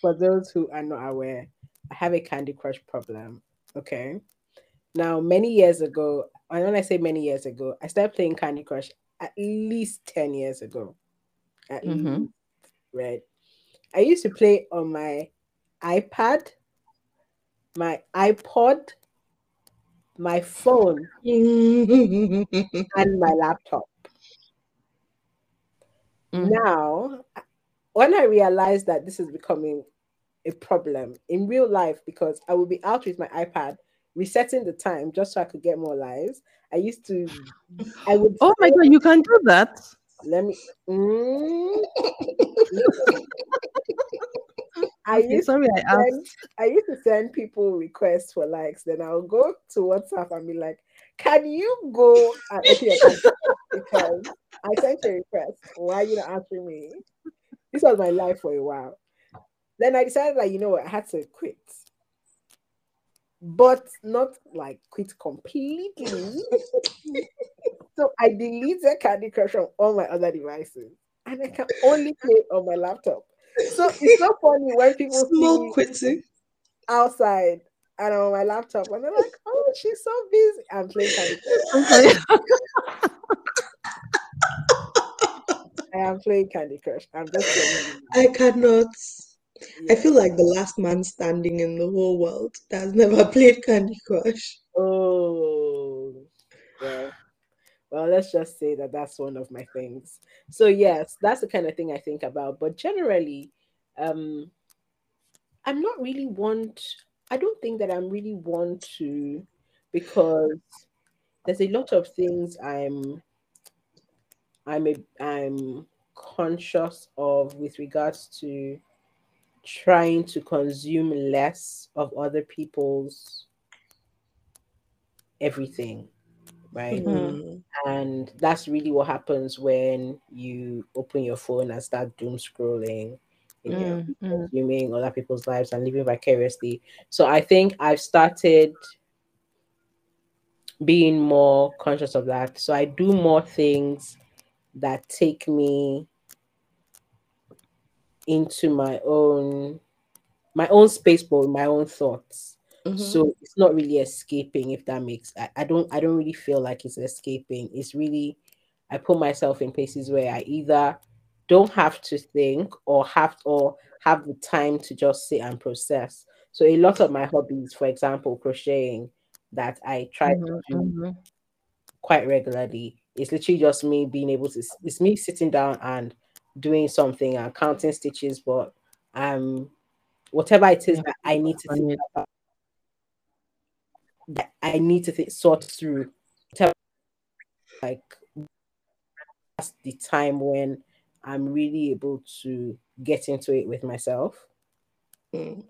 for those who are not aware, I have a Candy Crush problem. Okay. Now, many years ago, and when I say many years ago, I started playing Candy Crush at least 10 years ago. At Mhm. least, right? I used to play on my iPad, my iPod, my phone, and my laptop. Mhm. Now, when I realized that this is becoming a problem in real life, because I would be out with my iPad resetting the time just so I could get more lives. I used to, I would. Oh my god, you can do that. Let me. Mm. I Okay, used sorry, I asked. send, I used to send people requests for likes. Then I'll go to WhatsApp and be like, "Can you go and open your account? because I sent a request. Why are you not answering me?" This was my life for a while. Then I decided that you know what, I had to quit, but not like quit completely. so I deleted Candy Crush from all my other devices, and I can only play on my laptop. So it's so funny when people me quitting. outside and on my laptop and they're like, oh, she's so busy. I'm playing Candy Crush. I am playing Candy Crush. I'm just. I cannot. I feel like the last man standing in the whole world that has never played Candy Crush. Oh, well, well, let's just say that that's one of my things. So yes, that's the kind of thing I think about. But generally, um, I'm not really want. I don't think that I'm really want to, because there's a lot of things I'm. I'm a I'm conscious of with regards to trying to consume less of other people's everything, right? Mm. And that's really what happens when you open your phone and start doom scrolling, you know, Mm, mm. consuming other people's lives and living vicariously. So I think I've started being more conscious of that. So I do more things that take me into my own my own space but my own thoughts Mhm. So it's not really escaping, if that makes I, I don't I don't really feel like it's escaping. It's really I put myself in places where I either don't have to think or have or have the time to just sit and process. So a lot of my hobbies, for example, crocheting that I try to Mhm, do mhm. quite regularly. It's literally just me being able to, it's me sitting down and doing something and counting stitches, but um, whatever it is that I need to I think need- about, that I need to think, sort through, like that's the time when I'm really able to get into it with myself. Mm.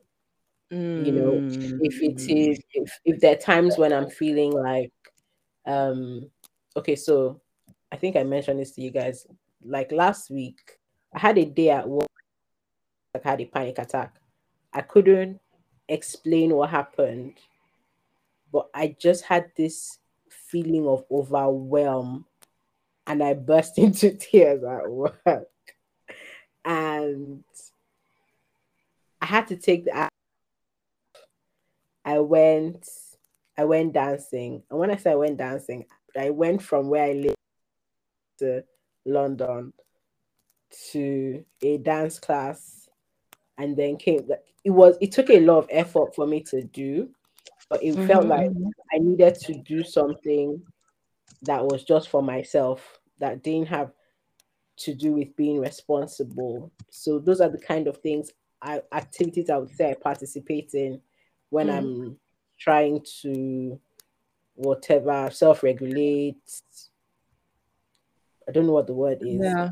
you know if it Mm. if, if there are times when i'm feeling like um okay so i think i mentioned this to you guys like last week i had a day at work I had a panic attack. I couldn't explain what happened but i just had this feeling of overwhelm and i burst into tears at work. And i had to take the I went I went dancing. And when I say I went dancing, I went from where I live to London to a dance class and then came it was it took a lot of effort for me to do, but it felt Mhm, like. I needed to do something that was just for myself that didn't have to do with being responsible. So those are the kind of things I activities I would say I participate in when Mm. I'm trying to whatever self-regulate. I don't know what the word is. Yeah.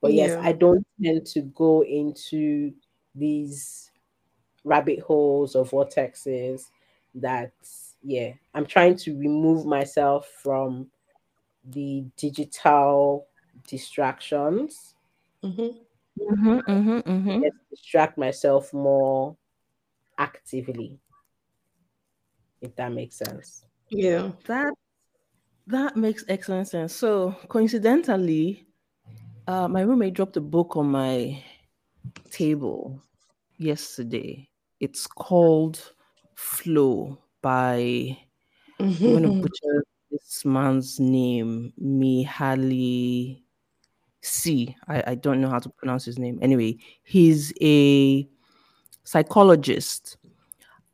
But yes, Yeah. I don't tend to go into these rabbit holes or vortexes that yeah, I'm trying to remove myself from the digital distractions. Mhm. Mhm, mhm, mhm. Let's distract myself more actively. If that makes sense. Yeah. That that makes excellent sense. So coincidentally, uh, my roommate dropped a book on my table yesterday. It's called Flow by I'm going to Mhm. butcher this man's name, Mihaly C. I, I don't know how to pronounce his name. Anyway, he's a psychologist.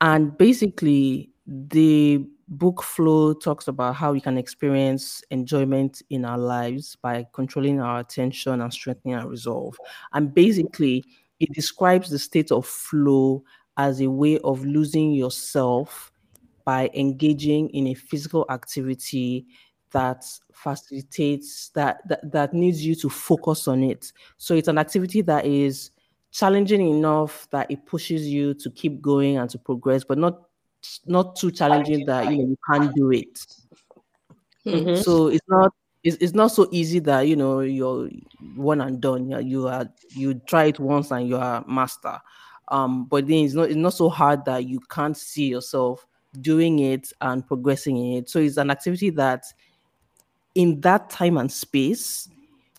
And basically, the book flow talks about how we can experience enjoyment in our lives by controlling our attention and strengthening our resolve. And basically, it describes the state of flow as a way of losing yourself by engaging in a physical activity that facilitates that, that that needs you to focus on it. So it's an activity that is challenging enough that it pushes you to keep going and to progress, but not not too challenging that you know you can't do it. Mhm. So it's not it's, it's not so easy that you know you're one and done. You are you try it once and you are master. Um, but then it's not it's not so hard that you can't see yourself doing it and progressing in it. So it's an activity that in that time and space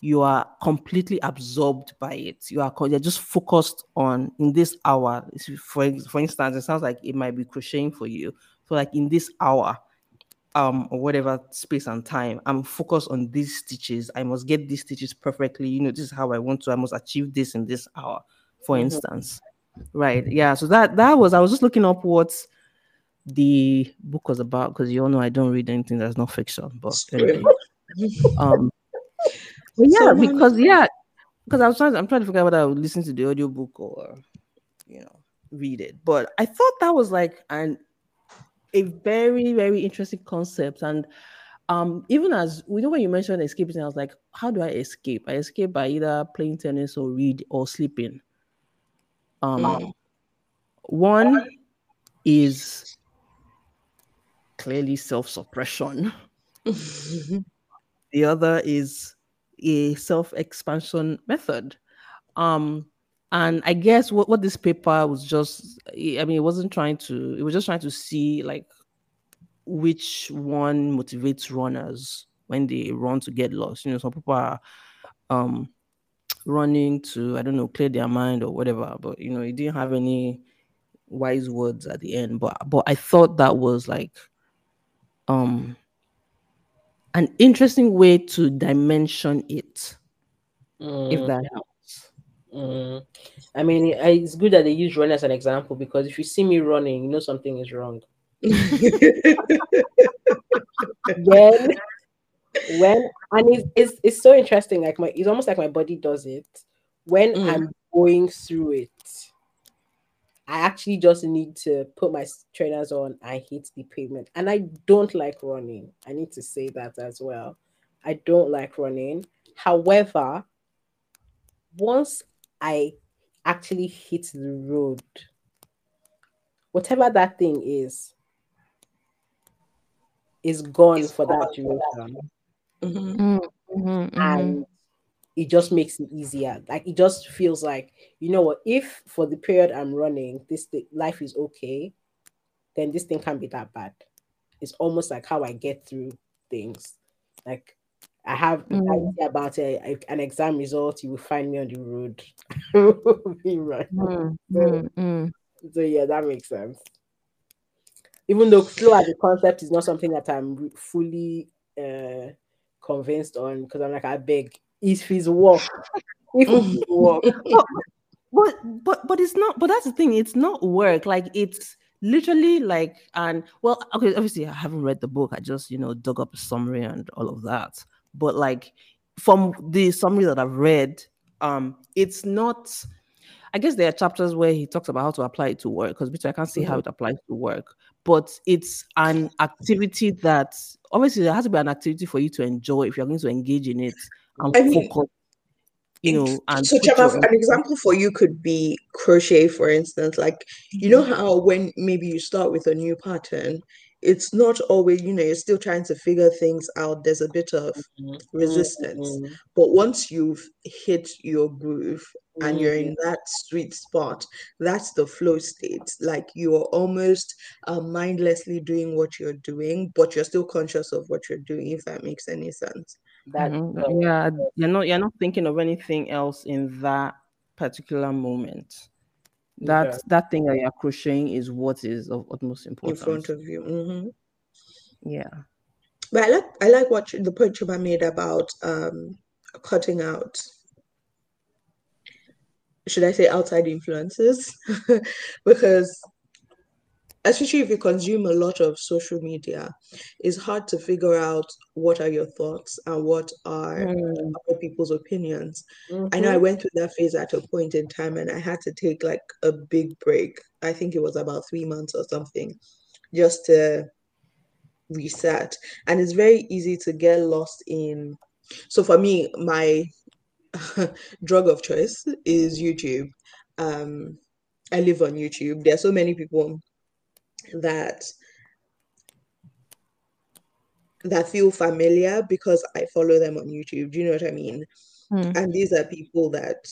you are completely absorbed by it. You are you're just focused on in this hour. For for instance, it sounds like it might be crocheting for you. So like in this hour, um, or whatever space and time, I'm focused on these stitches. I must get these stitches perfectly. You know, this is how I want to. I must achieve this in this hour, for Mhm. instance. Right. Yeah. So that that was. I was just looking up what the book was about because you all know I don't read anything that's not fiction. But anyway, um, but yeah, So because yeah, because I was trying. I'm trying to figure out whether I would listen to the audiobook or, you know, read it. But I thought that was like an a very very interesting concept and. Um, even as we know when you mentioned escaping, I was like, how do I escape? I escape by either playing tennis or read or sleeping. Um, Mm. one is clearly self-suppression. the other is a self-expansion method. Um and i guess what, what this paper was just i mean it wasn't trying to it was just trying to see like which one motivates runners when they run to get lost. You know some people are um running to i don't know clear their mind or whatever but you know it didn't have any wise words at the end, but but I thought that was like um an interesting way to dimension it, if Mm, that helps. mm. I mean, it's good that they use run as an example because if you see me running, you know something is wrong. When, when, and it's, it's it's so interesting. Like my, it's almost like my body does it when Mm. I'm going through it. I actually just need to put my trainers on I hit the pavement. And I don't like running. I need to say that as well. I don't like running. However, once I actually hit the road, whatever that thing is, is gone It's for that gone duration. Mhm. Mm-hmm, and it just makes it easier. Like it just feels like you know what? If for the period I'm running, this thing, life is okay, then this thing can't be that bad. It's almost like how I get through things. Like I have Mm. anxiety about a, a- an exam result. You will find me on the road. Right. mm, So yeah, that makes sense. Even though flow as a concept is not something that I'm fully uh, convinced on, because I'm like, I beg, if it's work, if it's work, but but but it's not but that's the thing it's not work like it's literally like and well okay obviously i haven't read the book i just you know dug up a summary and all of that but like from the summary that i've read um it's not i guess there are chapters where he talks about how to apply it to work because i can't see how it applies to work but it's an activity that obviously there has to be an activity for you to enjoy if you're going to engage in it and I mean, focus you know and so put Chama, your- an example for you could be crochet, for instance. Like, you know how when maybe you start with a new pattern, it's not always, you know, you're still trying to figure things out. There's a bit of resistance. Mm, But once you've hit your groove and you're in that sweet spot, that's the flow state. Like you're almost uh, mindlessly doing what you're doing, but you're still conscious of what you're doing, if that makes any sense. That Mhm. does. Yeah, you're not you're not thinking of anything else in that particular moment. That Yeah. that thing that you're crocheting is what is of utmost importance in front of you. hmm Yeah. But I like I like what you- the point Chuba made about um cutting out. Should I say outside influences? because especially if you consume a lot of social media, it's hard to figure out what are your thoughts and what are Mm, other people's opinions. I know I mhm. went through that phase at a point in time and I had to take like a big break. I think it was about three months or something, just to reset. And it's very easy to get lost in. So for me, my drug of choice is YouTube. Um, I live on YouTube. There are so many people that that feel familiar because I follow them on YouTube. Do you know what I mean? Mm. And these are people that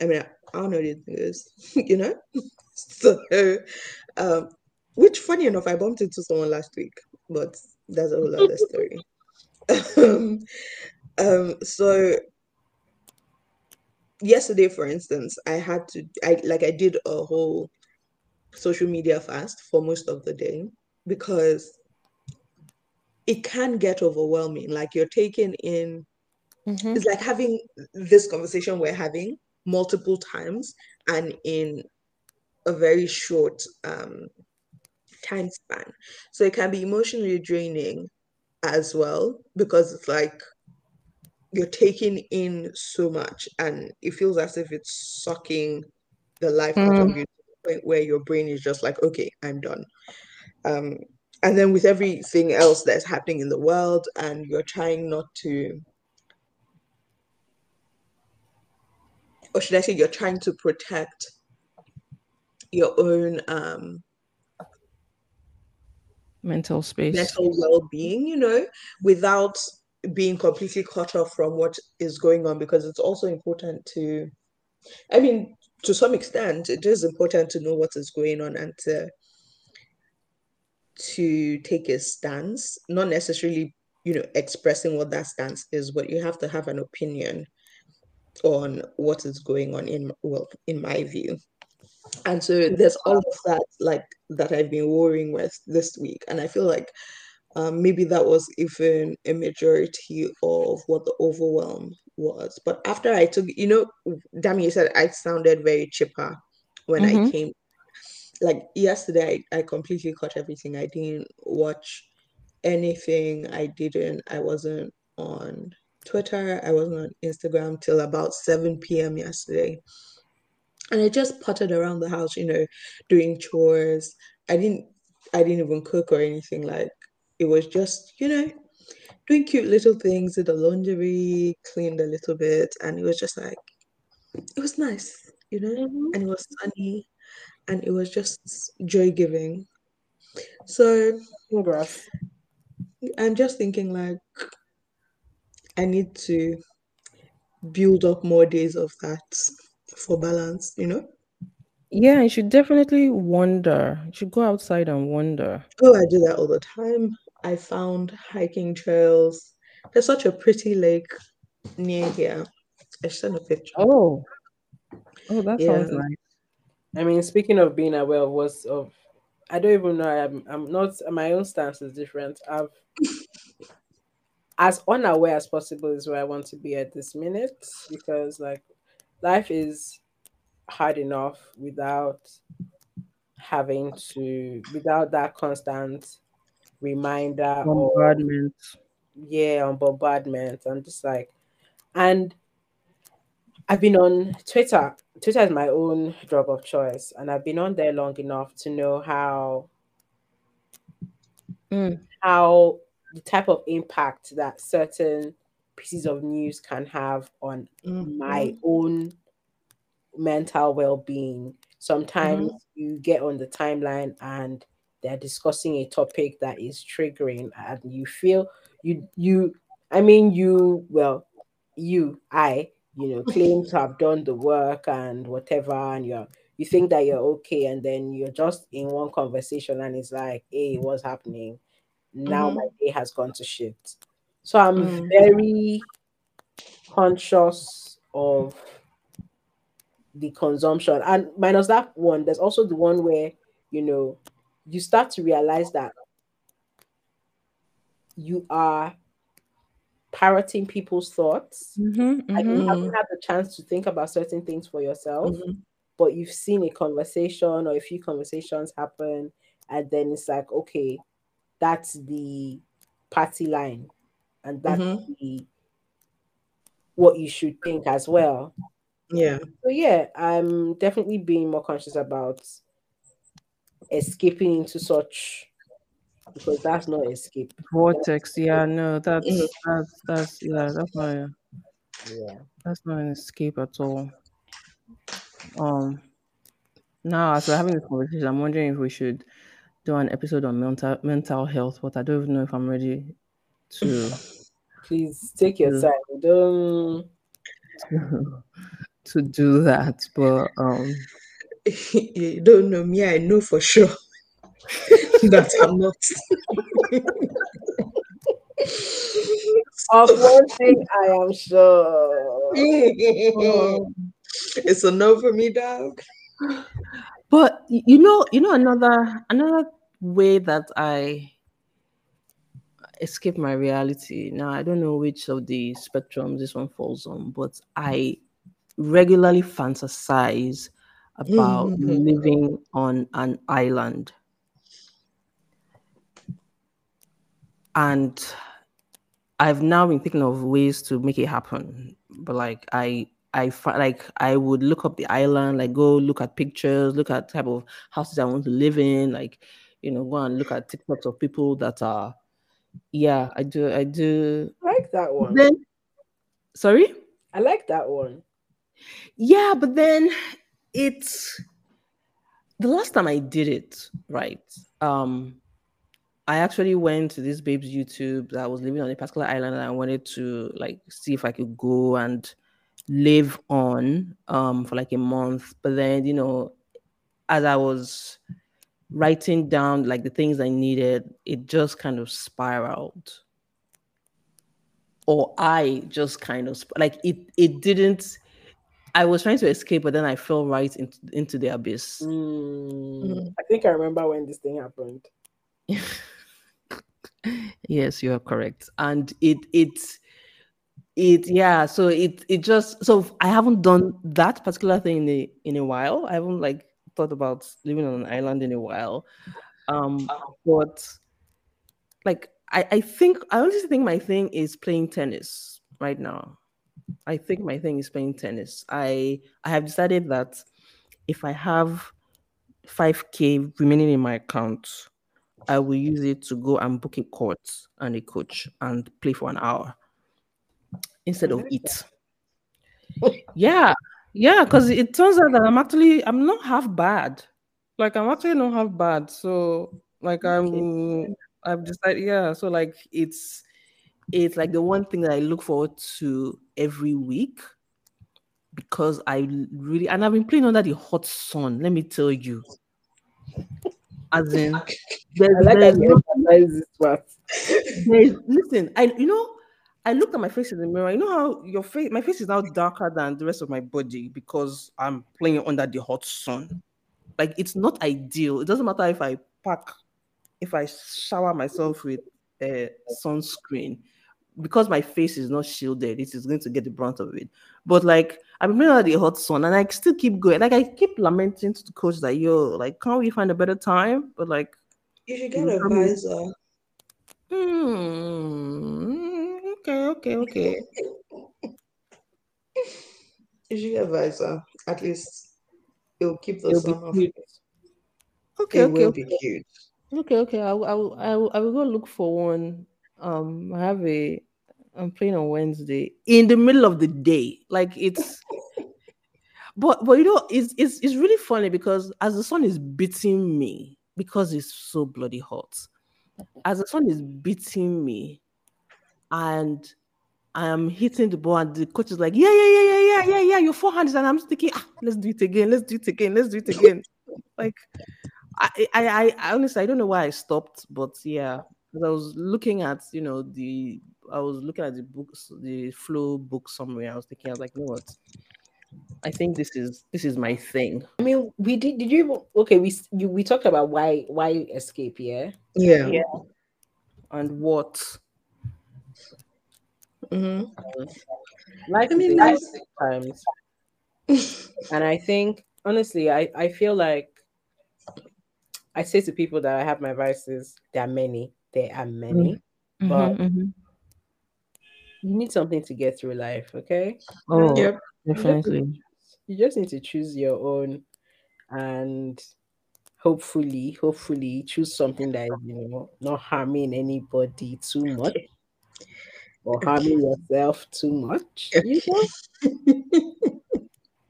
I mean, I don't know these niggas, you know? So, um, which funny enough, I bumped into someone last week, but that's a whole other story. um, um, so yesterday, for instance, I had to, I like, I did a whole social media fast for most of the day because it can get overwhelming. Like you're taking in Mhm. it's like having this conversation we're having multiple times and in a very short um, time span. So it can be emotionally draining as well because it's like you're taking in so much and it feels as if it's sucking the life out of you to the point where your brain is just like, okay, I'm done. Um, and then with everything else that's happening in the world, and you're trying not to or should I say you're trying to protect your own um, Mental space. mental well-being, you know, without being completely cut off from what is going on because it's also important to I mean, to some extent, it is important to know what is going on and to to take a stance, not necessarily, you know, expressing what that stance is, but you have to have an opinion on what is going on in well, in my view. And so there's all of that like that I've been worrying with this week. And I feel like um, maybe that was even a majority of what the overwhelm was. But after I took, you know, Dami, you said I sounded very chipper when I Mhm. came. Like yesterday, I, I completely cut everything. I didn't watch anything. I didn't, I wasn't on Twitter. I wasn't on Instagram till about 7 p.m. yesterday. And I just potted around the house, you know, doing chores. I didn't I didn't even cook or anything like it was just, you know, doing cute little things, with the laundry, cleaned a little bit, and it was just like it was nice, you know, Mhm. and it was sunny and it was just joy giving. So Congrats. I'm just thinking like I need to build up more days of that for balance, you know? Yeah, you should definitely wander. You should go outside and wander. Oh, I do that all the time. I found hiking trails. There's such a pretty lake near here. I sent a picture. Oh, oh, that sounds nice. I mean, speaking of being aware of what's of, I don't even know. I'm, I'm not. My own stance is different. I've as unaware as possible is where I want to be at this minute because like life is hard enough without having to without that constant reminder or Bombardment. yeah on bombardment i'm just like and i've been on twitter twitter is my own drug of choice and i've been on there long enough to know how Mm. how the type of impact that certain pieces of news can have on my Mhm. own mental well-being sometimes you get on the timeline and they're discussing a topic that is triggering and you feel you you i mean you well you i you know claim to have done the work and whatever and you're you think that you're okay and then you're just in one conversation and it's like hey what's happening now Mhm. my day has gone to shit so i'm Mm. very conscious of the consumption and minus that one there's also the one where you know you start to realize that you are parroting people's thoughts Mhm, and you haven't had the chance to think about certain things for yourself Mhm. but you've seen a conversation or a few conversations happen and then it's like okay that's the party line and that's Mhm. the what you should think as well Yeah. so yeah i'm definitely being more conscious about escaping into such because that's not escape Vortex. Yeah, no, that's Mhm. that's that's yeah, that's not a, yeah that's not an escape at all. Um, now as we're having this conversation, I'm wondering if we should do an episode on mental mental health, but I don't even know if I'm ready to please take your Yeah. time don't to do that. But um, you don't know me, I know for sure that I'm not. of one thing i am sure it's a no for me, dog. but you know, you know another another way that I escape my reality. Now I don't know which of the spectrums this one falls on, but I regularly fantasize about Mhm. living on an island. And I've now been thinking of ways to make it happen. But like I I like I would look up the island, like go look at pictures, look at type of houses I want to live in, like you know, go and look at TikToks of people that are yeah, I do I do I like that one then sorry? i like that one Yeah, but then it's the last time I did it, right? Um, I actually went to this babe's YouTube that was living on a particular island and I wanted to like see if I could go and live on um for like a month. But then, you know, as I was writing down like the things I needed, it just kind of spiraled. Or I just kind of like it it didn't I was trying to escape, but then I fell right into into the abyss. Mm, Mhm. I think I remember when this thing happened. yes, you are correct. And it it it yeah, so it it just so I haven't done that particular thing in a in a while. I haven't like thought about living on an island in a while. Um but like I, I think I honestly think my thing is playing tennis right now. I think my thing is playing tennis. I I have decided that if I have 5k remaining in my account, I will use it to go and book a court and a coach and play for an hour instead of eat. yeah, yeah, because it turns out that I'm actually I'm not half bad. Like I'm actually not half bad. So like I'm I've decided yeah. So like it's it's like the one thing that I look forward to every week because I really and I've been playing under the hot sun. Let me tell you. As in, there's, I like there's no- you emphasize this part. there's, listen, I you know, I looked at my face in the mirror. You know how your face, my face is now darker than the rest of my body because I'm playing under the hot sun. Like it's not ideal. It doesn't matter if I pack, if I shower myself with uh, sunscreen, because my face is not shielded. It is going to get the brunt of it. But like I've been playing under the hot sun, and I still keep going. Like I keep lamenting to the coach that yo, like, can't we find a better time? But like You should get a visor. Hmm. Okay. Okay. Okay. You should get a visor. At least it'll keep the It'll sun off. Okay. It Okay. will Okay. be cute. Okay. Okay. I will. I will. I will, I will go look for one. Um. I have a. I'm playing on Wednesday in the middle of the day. Like it's. But but you know it's it's it's really funny because as the sun is beating me because it's so bloody hot, as the sun is beating me, and I am hitting the ball, and the coach is like, yeah yeah yeah yeah yeah yeah yeah, your forehands, and I'm just thinking, ah, let's do it again, let's do it again, let's do it again. like, I I I, I honestly I don't know why I stopped, but yeah, because I was looking at you know the I was looking at the books, the flow book summary. I was thinking, I was like, you know what? I think this is this is my thing. I mean, we did. Did you? Okay, we you, we talked about why why escape. Yeah. Yeah. Yeah. And what? Mm-hmm. Life I mean, is a waste times, and I think honestly, I I feel like I say to people that I have my vices. There are many. There are many. But- Mhm, mhm. You need something to get through life. Okay. Oh, Yep. definitely. You just need to choose your own, and hopefully, hopefully, choose something that is you know not harming anybody too much. Or harming yourself too much. You know?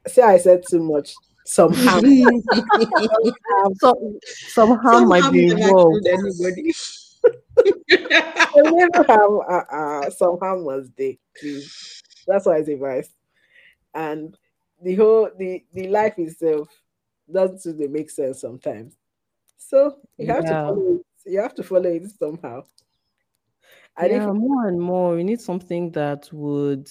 See, I said too much. Somehow, So, somehow might Somehow be we never involved. anybody. Never have uh, uh, somehow they please. That's why it's advice. And the whole the the life itself doesn't really make sense sometimes. So you have Yeah. to follow it. You have to follow it somehow. And yeah, if more and more, you need something that would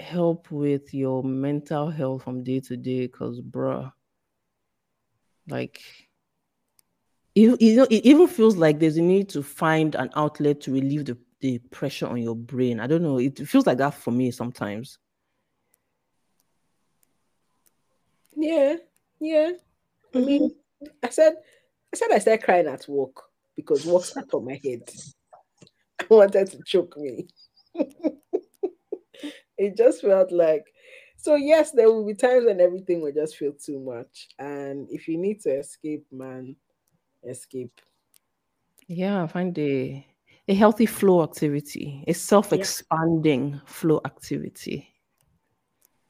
help with your mental health from day to day. Cause, bruh, like, you, you know, it even feels like there's a need to find an outlet to relieve the, the pressure on your brain. I don't know. It feels like that for me sometimes. yeah, yeah. I mean, mm-hmm. I said I said I started crying at work because work sat on my head. I wanted to choke me. it just felt like so yes, there will be times when everything will just feel too much. And if you need to escape, man, escape. Yeah, find a a healthy flow activity, a self-expanding flow activity,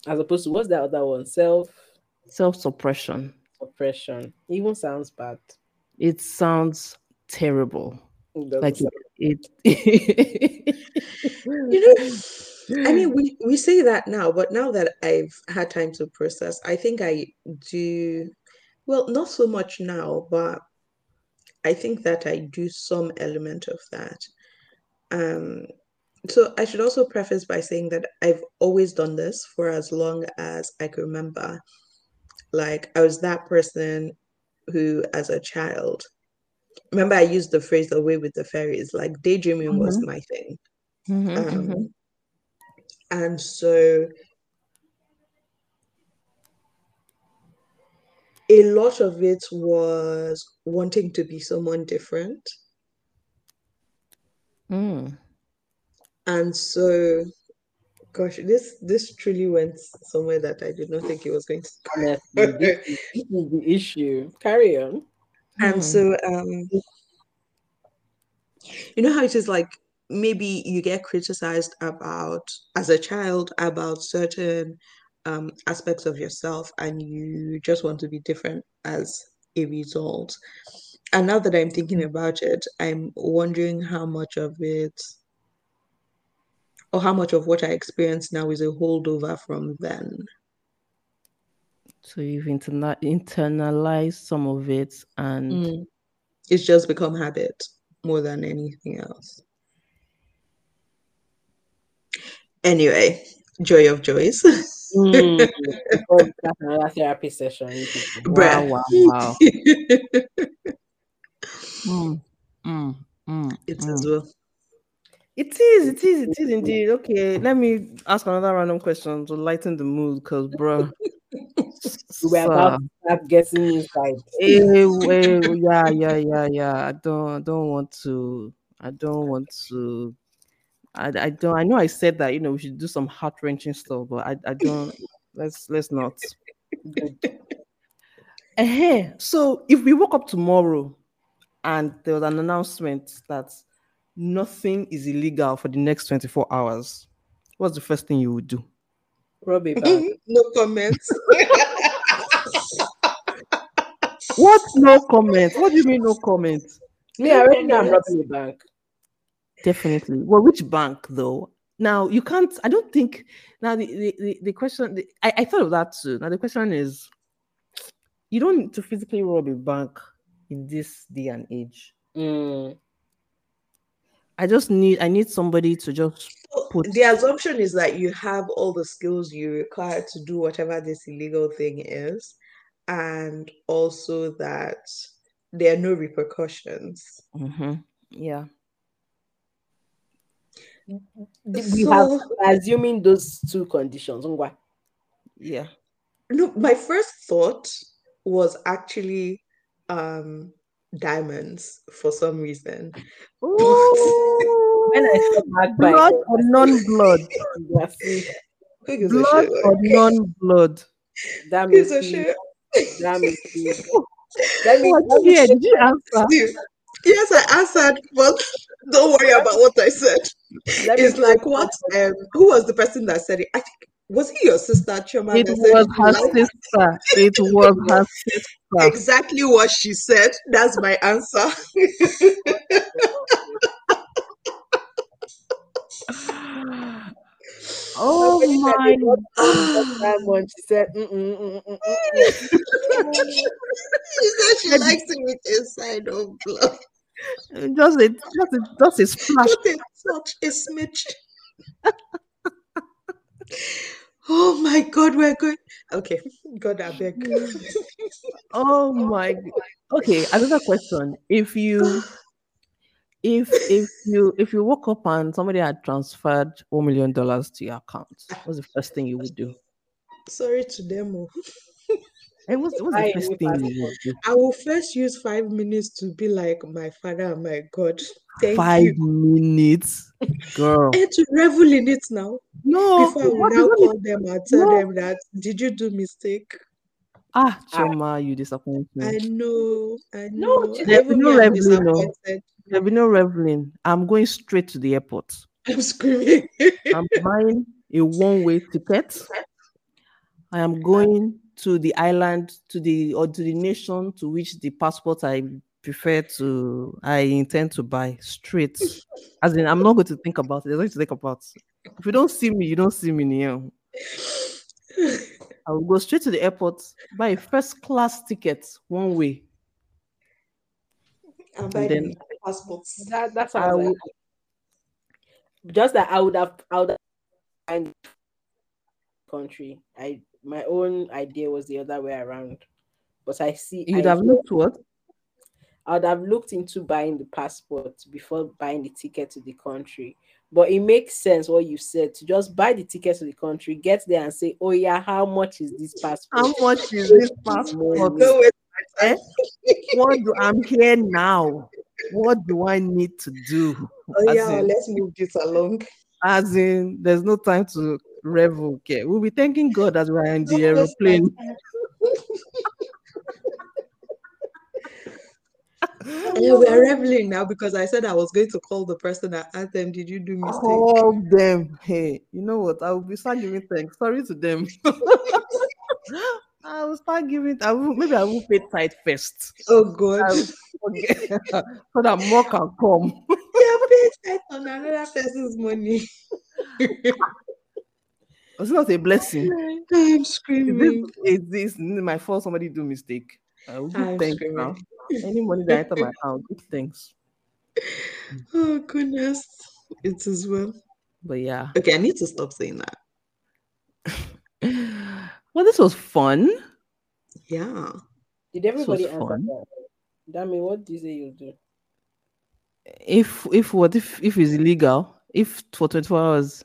As opposed to what's the other one? Self self-suppression. oppression. Even sounds bad. It sounds terrible. It Like sound- it. it You know, I mean, we, we say that now, but now that I've had time to process, I think I do, well, not so much now, but I think that I do some element of that. Um, So I should also preface by saying that I've always done this for as long as I can remember. Like I was that person who, as a child, remember I used the phrase "away with the fairies." Like daydreaming was Mhm. my thing. Mhm, Um, mhm. and so a lot of it was wanting to be someone different. Mm. And so, gosh, this this truly went somewhere that I did not think it was going to. Honestly, this is, the issue. Carry on. And Hmm. so, um, you know how it is like maybe you get criticized about as a child about certain um, aspects of yourself, and you just want to be different as a result. And now that I'm thinking about it, I'm wondering how much of it, or how much of what I experience now is a holdover from then. So you've interna- internalized some of it, and Mm. It's just become habit more than anything else. Anyway, joy of joys. Mm, that's another therapy session. wow, wow, wow. Mm, mm, mm, It's mm. as well. It is, it is, it is indeed. Okay, let me ask another random question to lighten the mood, because, bro. We're about to start getting inside. Eh, eh, yeah, yeah, yeah, yeah. I don't, I don't want to. I don't want to. I, I don't. I know I said that. You know, we should do some heart wrenching stuff, but I, I don't. Let's, let's not. uh So, if we woke up tomorrow and there was an announcement that nothing is illegal for the next twenty four hours, what's the first thing you would do? Robbie back. no comments. What? No comments? What do you mean no comments? Me, I already know I'm robbing the bank. Definitely. Well, which bank though? Now you can't. I don't think. Now the the, the, the question. The, I I thought of that too. Now the question is, you don't need to physically rob a bank in this day and age. Mm. I just need. I need somebody to just put. the assumption is that you have all the skills you require to do whatever this illegal thing is, and also that there are no repercussions. Mhm. Yeah. We have So- assuming those two conditions. Yeah. No, my first thought was actually um diamonds for some reason. When I said back blood or non-blood? Who gives a blood or non-blood? that who means gives a shit? that means let me, Oh, let me yeah, did you answer? Yes, I answered, but don't worry about what I said. let It's like what um who was the person that said it? I think was it your sister Chioma It said was her loud? sister. It was her sister. exactly what she said. That's my answer. Oh my they got that time when she said, mm, mm, mm, mm, mm, mm. she said she likes it with inside of blood. Just a just a, just a splash. Just a touch, a smidge. oh my god, we're going. Okay, God, I beg. Oh my okay, another question. If you if if you if you woke up and somebody had transferred one million dollars to your account, what's the first thing you would do? Sorry to them. Oh. Oh. And what's, what's Buy the first thing you passport. would do? I will first use five minutes to be like my father and my God. Thank Five you. minutes, girl. And to revel in it now. No, Before I will now call them and tell No. them that did you do mistake? Ah, Chioma, you disappoint me. I know, I No, know. there will be no I'm reveling, no. There'll be no reveling. I'm going straight to the airport. I'm screaming. I'm buying a one-way ticket. I am going to the island, to the or to the nation to which the passport I prefer to, I intend to buy straight. As in, I'm not going to think about it. There's nothing to think about. If you don't see me, you don't see me near. I will go straight to the airport, buy a first class ticket, one way. I'm then- the passports. That, that I sounds will, like just that I would have I would have find country. I my own idea was the other way around. But I see You'd I have looked what? I would have looked into buying the passport before buying the ticket to the country. But it makes sense what you said to just buy the ticket to the country, get there and say, Oh yeah, how much is this passport? How much is this passport? No, wait, Eh? what do I'm here now? What do I need to do? oh, yeah, in- let's move this along. As in, there's no time to revel. Okay, we'll be thanking God that we're in the aeroplane. Yeah, we are reveling now because I said I was going to call the person and ask them, Did you do mistake? Call them. Hey, you know what? I will be start giving thanks. Sorry to them. I will start giving. I will maybe I will pay tight first. Oh, God. I will forget, so that more can come. yeah, pay tight on another person's money. It's not a blessing. I'm Is screaming. this, is this my fault? Somebody do mistake. I will give I'm thanks now. screaming. Any money that I enter my account, give thanks. Oh, goodness. It is as well. But yeah. Okay, I need to stop saying that. Well, this was fun. Yeah. Did everybody answer fun. that? Damn it. what do you say you do? If if what if if it's illegal, if for 24 hours,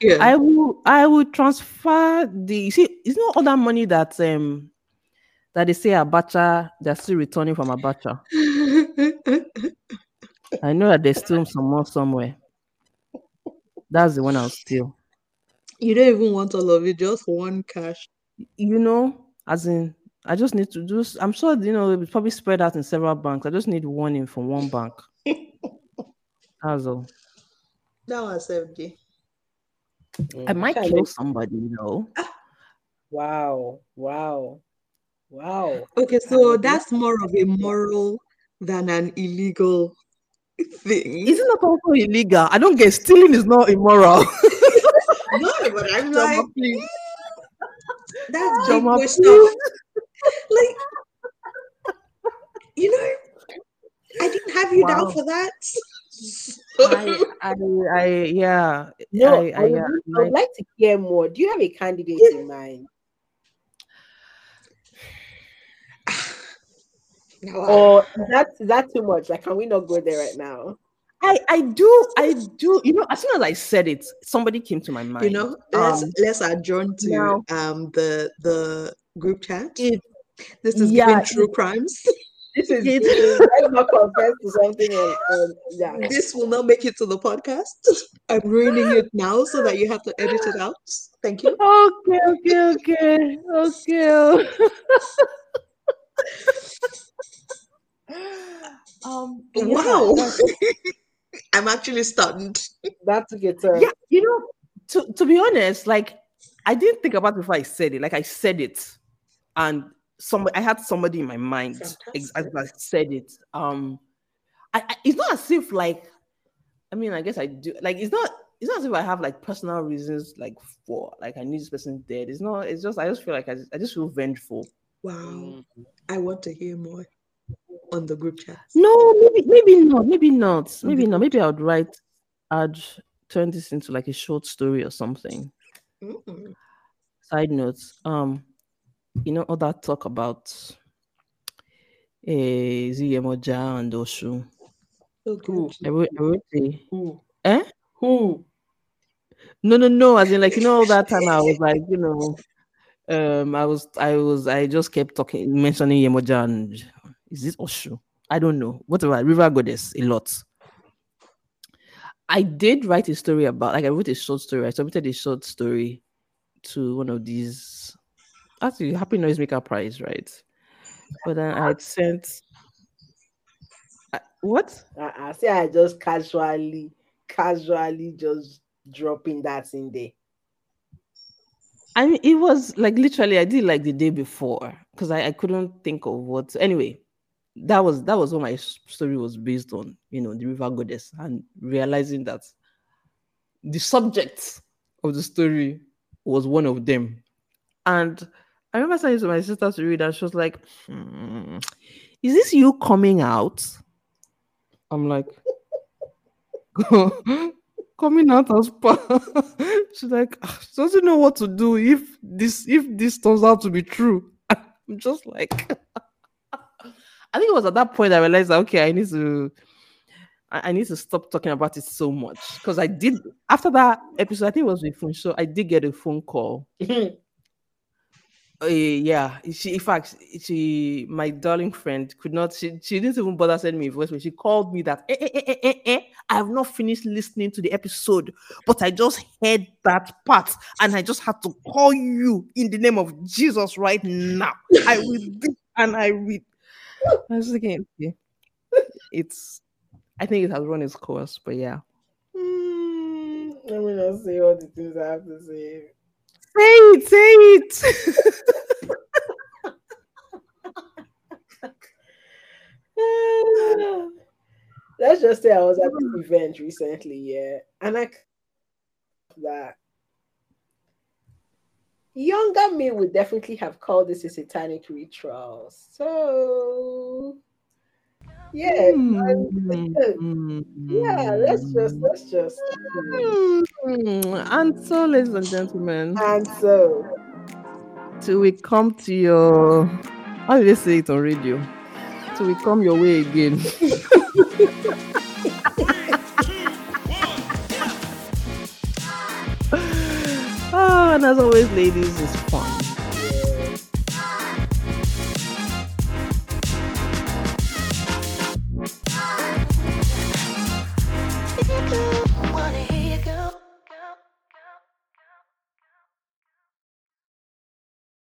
Yeah. I will I will transfer the you see it's not all that money that um that they say Abacha they're still returning from Abacha. I know that there's still some more somewhere. That's the one I'll steal. you don't even want all of it, just one cash. You know, as in I just need to do I'm sure you know it's probably spread out in several banks. I just need one in from one bank. That's all. That was FD. Mm. I might Kinda kill somebody, you know. Wow, wow, wow. Okay, so that's more of a moral than an illegal thing. Isn't that also illegal? I don't get stealing is not immoral. no, but I'm Chioma, like, please. that's big Chioma, boy please. Like, you know, I didn't have you Wow. down for that. I, I, I, yeah. No, I, I, I, would, yeah, I would like- to hear more. Do you have a candidate in mind? Now, I- Or that is that too much? Like, can we not go there right now? I, I do, I do. You know, as soon as I said it, somebody came to my mind. you know, let's um, let's adjourn to now- um the the group chat. It- this is yeah, true crimes. This is It- this is- let's not confess to something. And, and, yeah. this will not make it to the podcast. I'm ruining it now so that you have to edit it out. Thank you. Okay, okay, okay, okay. um, Wow. that's- I'm actually stunned. That took a turn. yeah, you know, to to be honest, like I didn't think about it before I said it. Like I said it, and somebody I had somebody in my mind ex- as I said it. Um, I, I it's not as if like, I mean, I guess I do. Like it's not. It's not as if I have like personal reasons like for like I need this person dead. It's not. It's just I just feel like I just, I just feel vengeful. Wow. Mm. I want to hear more on the group chat. No, maybe maybe not. Maybe not. Maybe Okay. not. Maybe I would write. I'd turn this into like a short story or something. Mm. side notes um you know all that talk about eh Ziyemoja and Oshun. So good. I wrote, I wrote Who? eh? Who? no no no as in like you know all that time I was like you know um I was I was I just kept talking mentioning Yemoja and is this Oshun? I don't know. Whatever River Goddess? A lot. I did write a story about like I wrote a short story. I submitted a short story to one of these actually Happy Noisemaker Prize right but then I had sent I- what Uh, I say I just casually, casually just dropping that in there. I mean, it was like literally I did like the day before because I, I couldn't think of what. Anyway, that was that was what my story was based on. You know, the river goddess and realizing that the subject of the story was one of them. And I remember saying to my sister to read, and she was like, "Hmm, "Is this you coming out?" I'm like, coming out as pa. She's like, "Ah, she doesn't know what to do if this if this turns out to be true. I'm just like, I think it was at that point I realized that okay, I need to, I, I need to stop talking about it so much because I did after that episode. I think it was with phone show. I did get a phone call. Uh, yeah, she in fact she my darling friend could not she, she didn't even bother sending me a voice when she called me that eh, eh, eh, eh, eh, eh, I have not finished listening to the episode, but I just heard that part and I just had to call you in the name of Jesus right now. I will and I will I was. It's I think it has run its course, but yeah. Mm, let me just say all the things I have to say. Say it, say it. Let's just say I was at this event recently, yeah, and I that younger me would definitely have called this a satanic ritual. So, yeah, mm. and- mm. yeah. Let's just mm. let's just Mm, And so, ladies and gentlemen, and so till we come to your how do they say it on radio? Till we come your way again. oh, and as always, ladies, it's fun.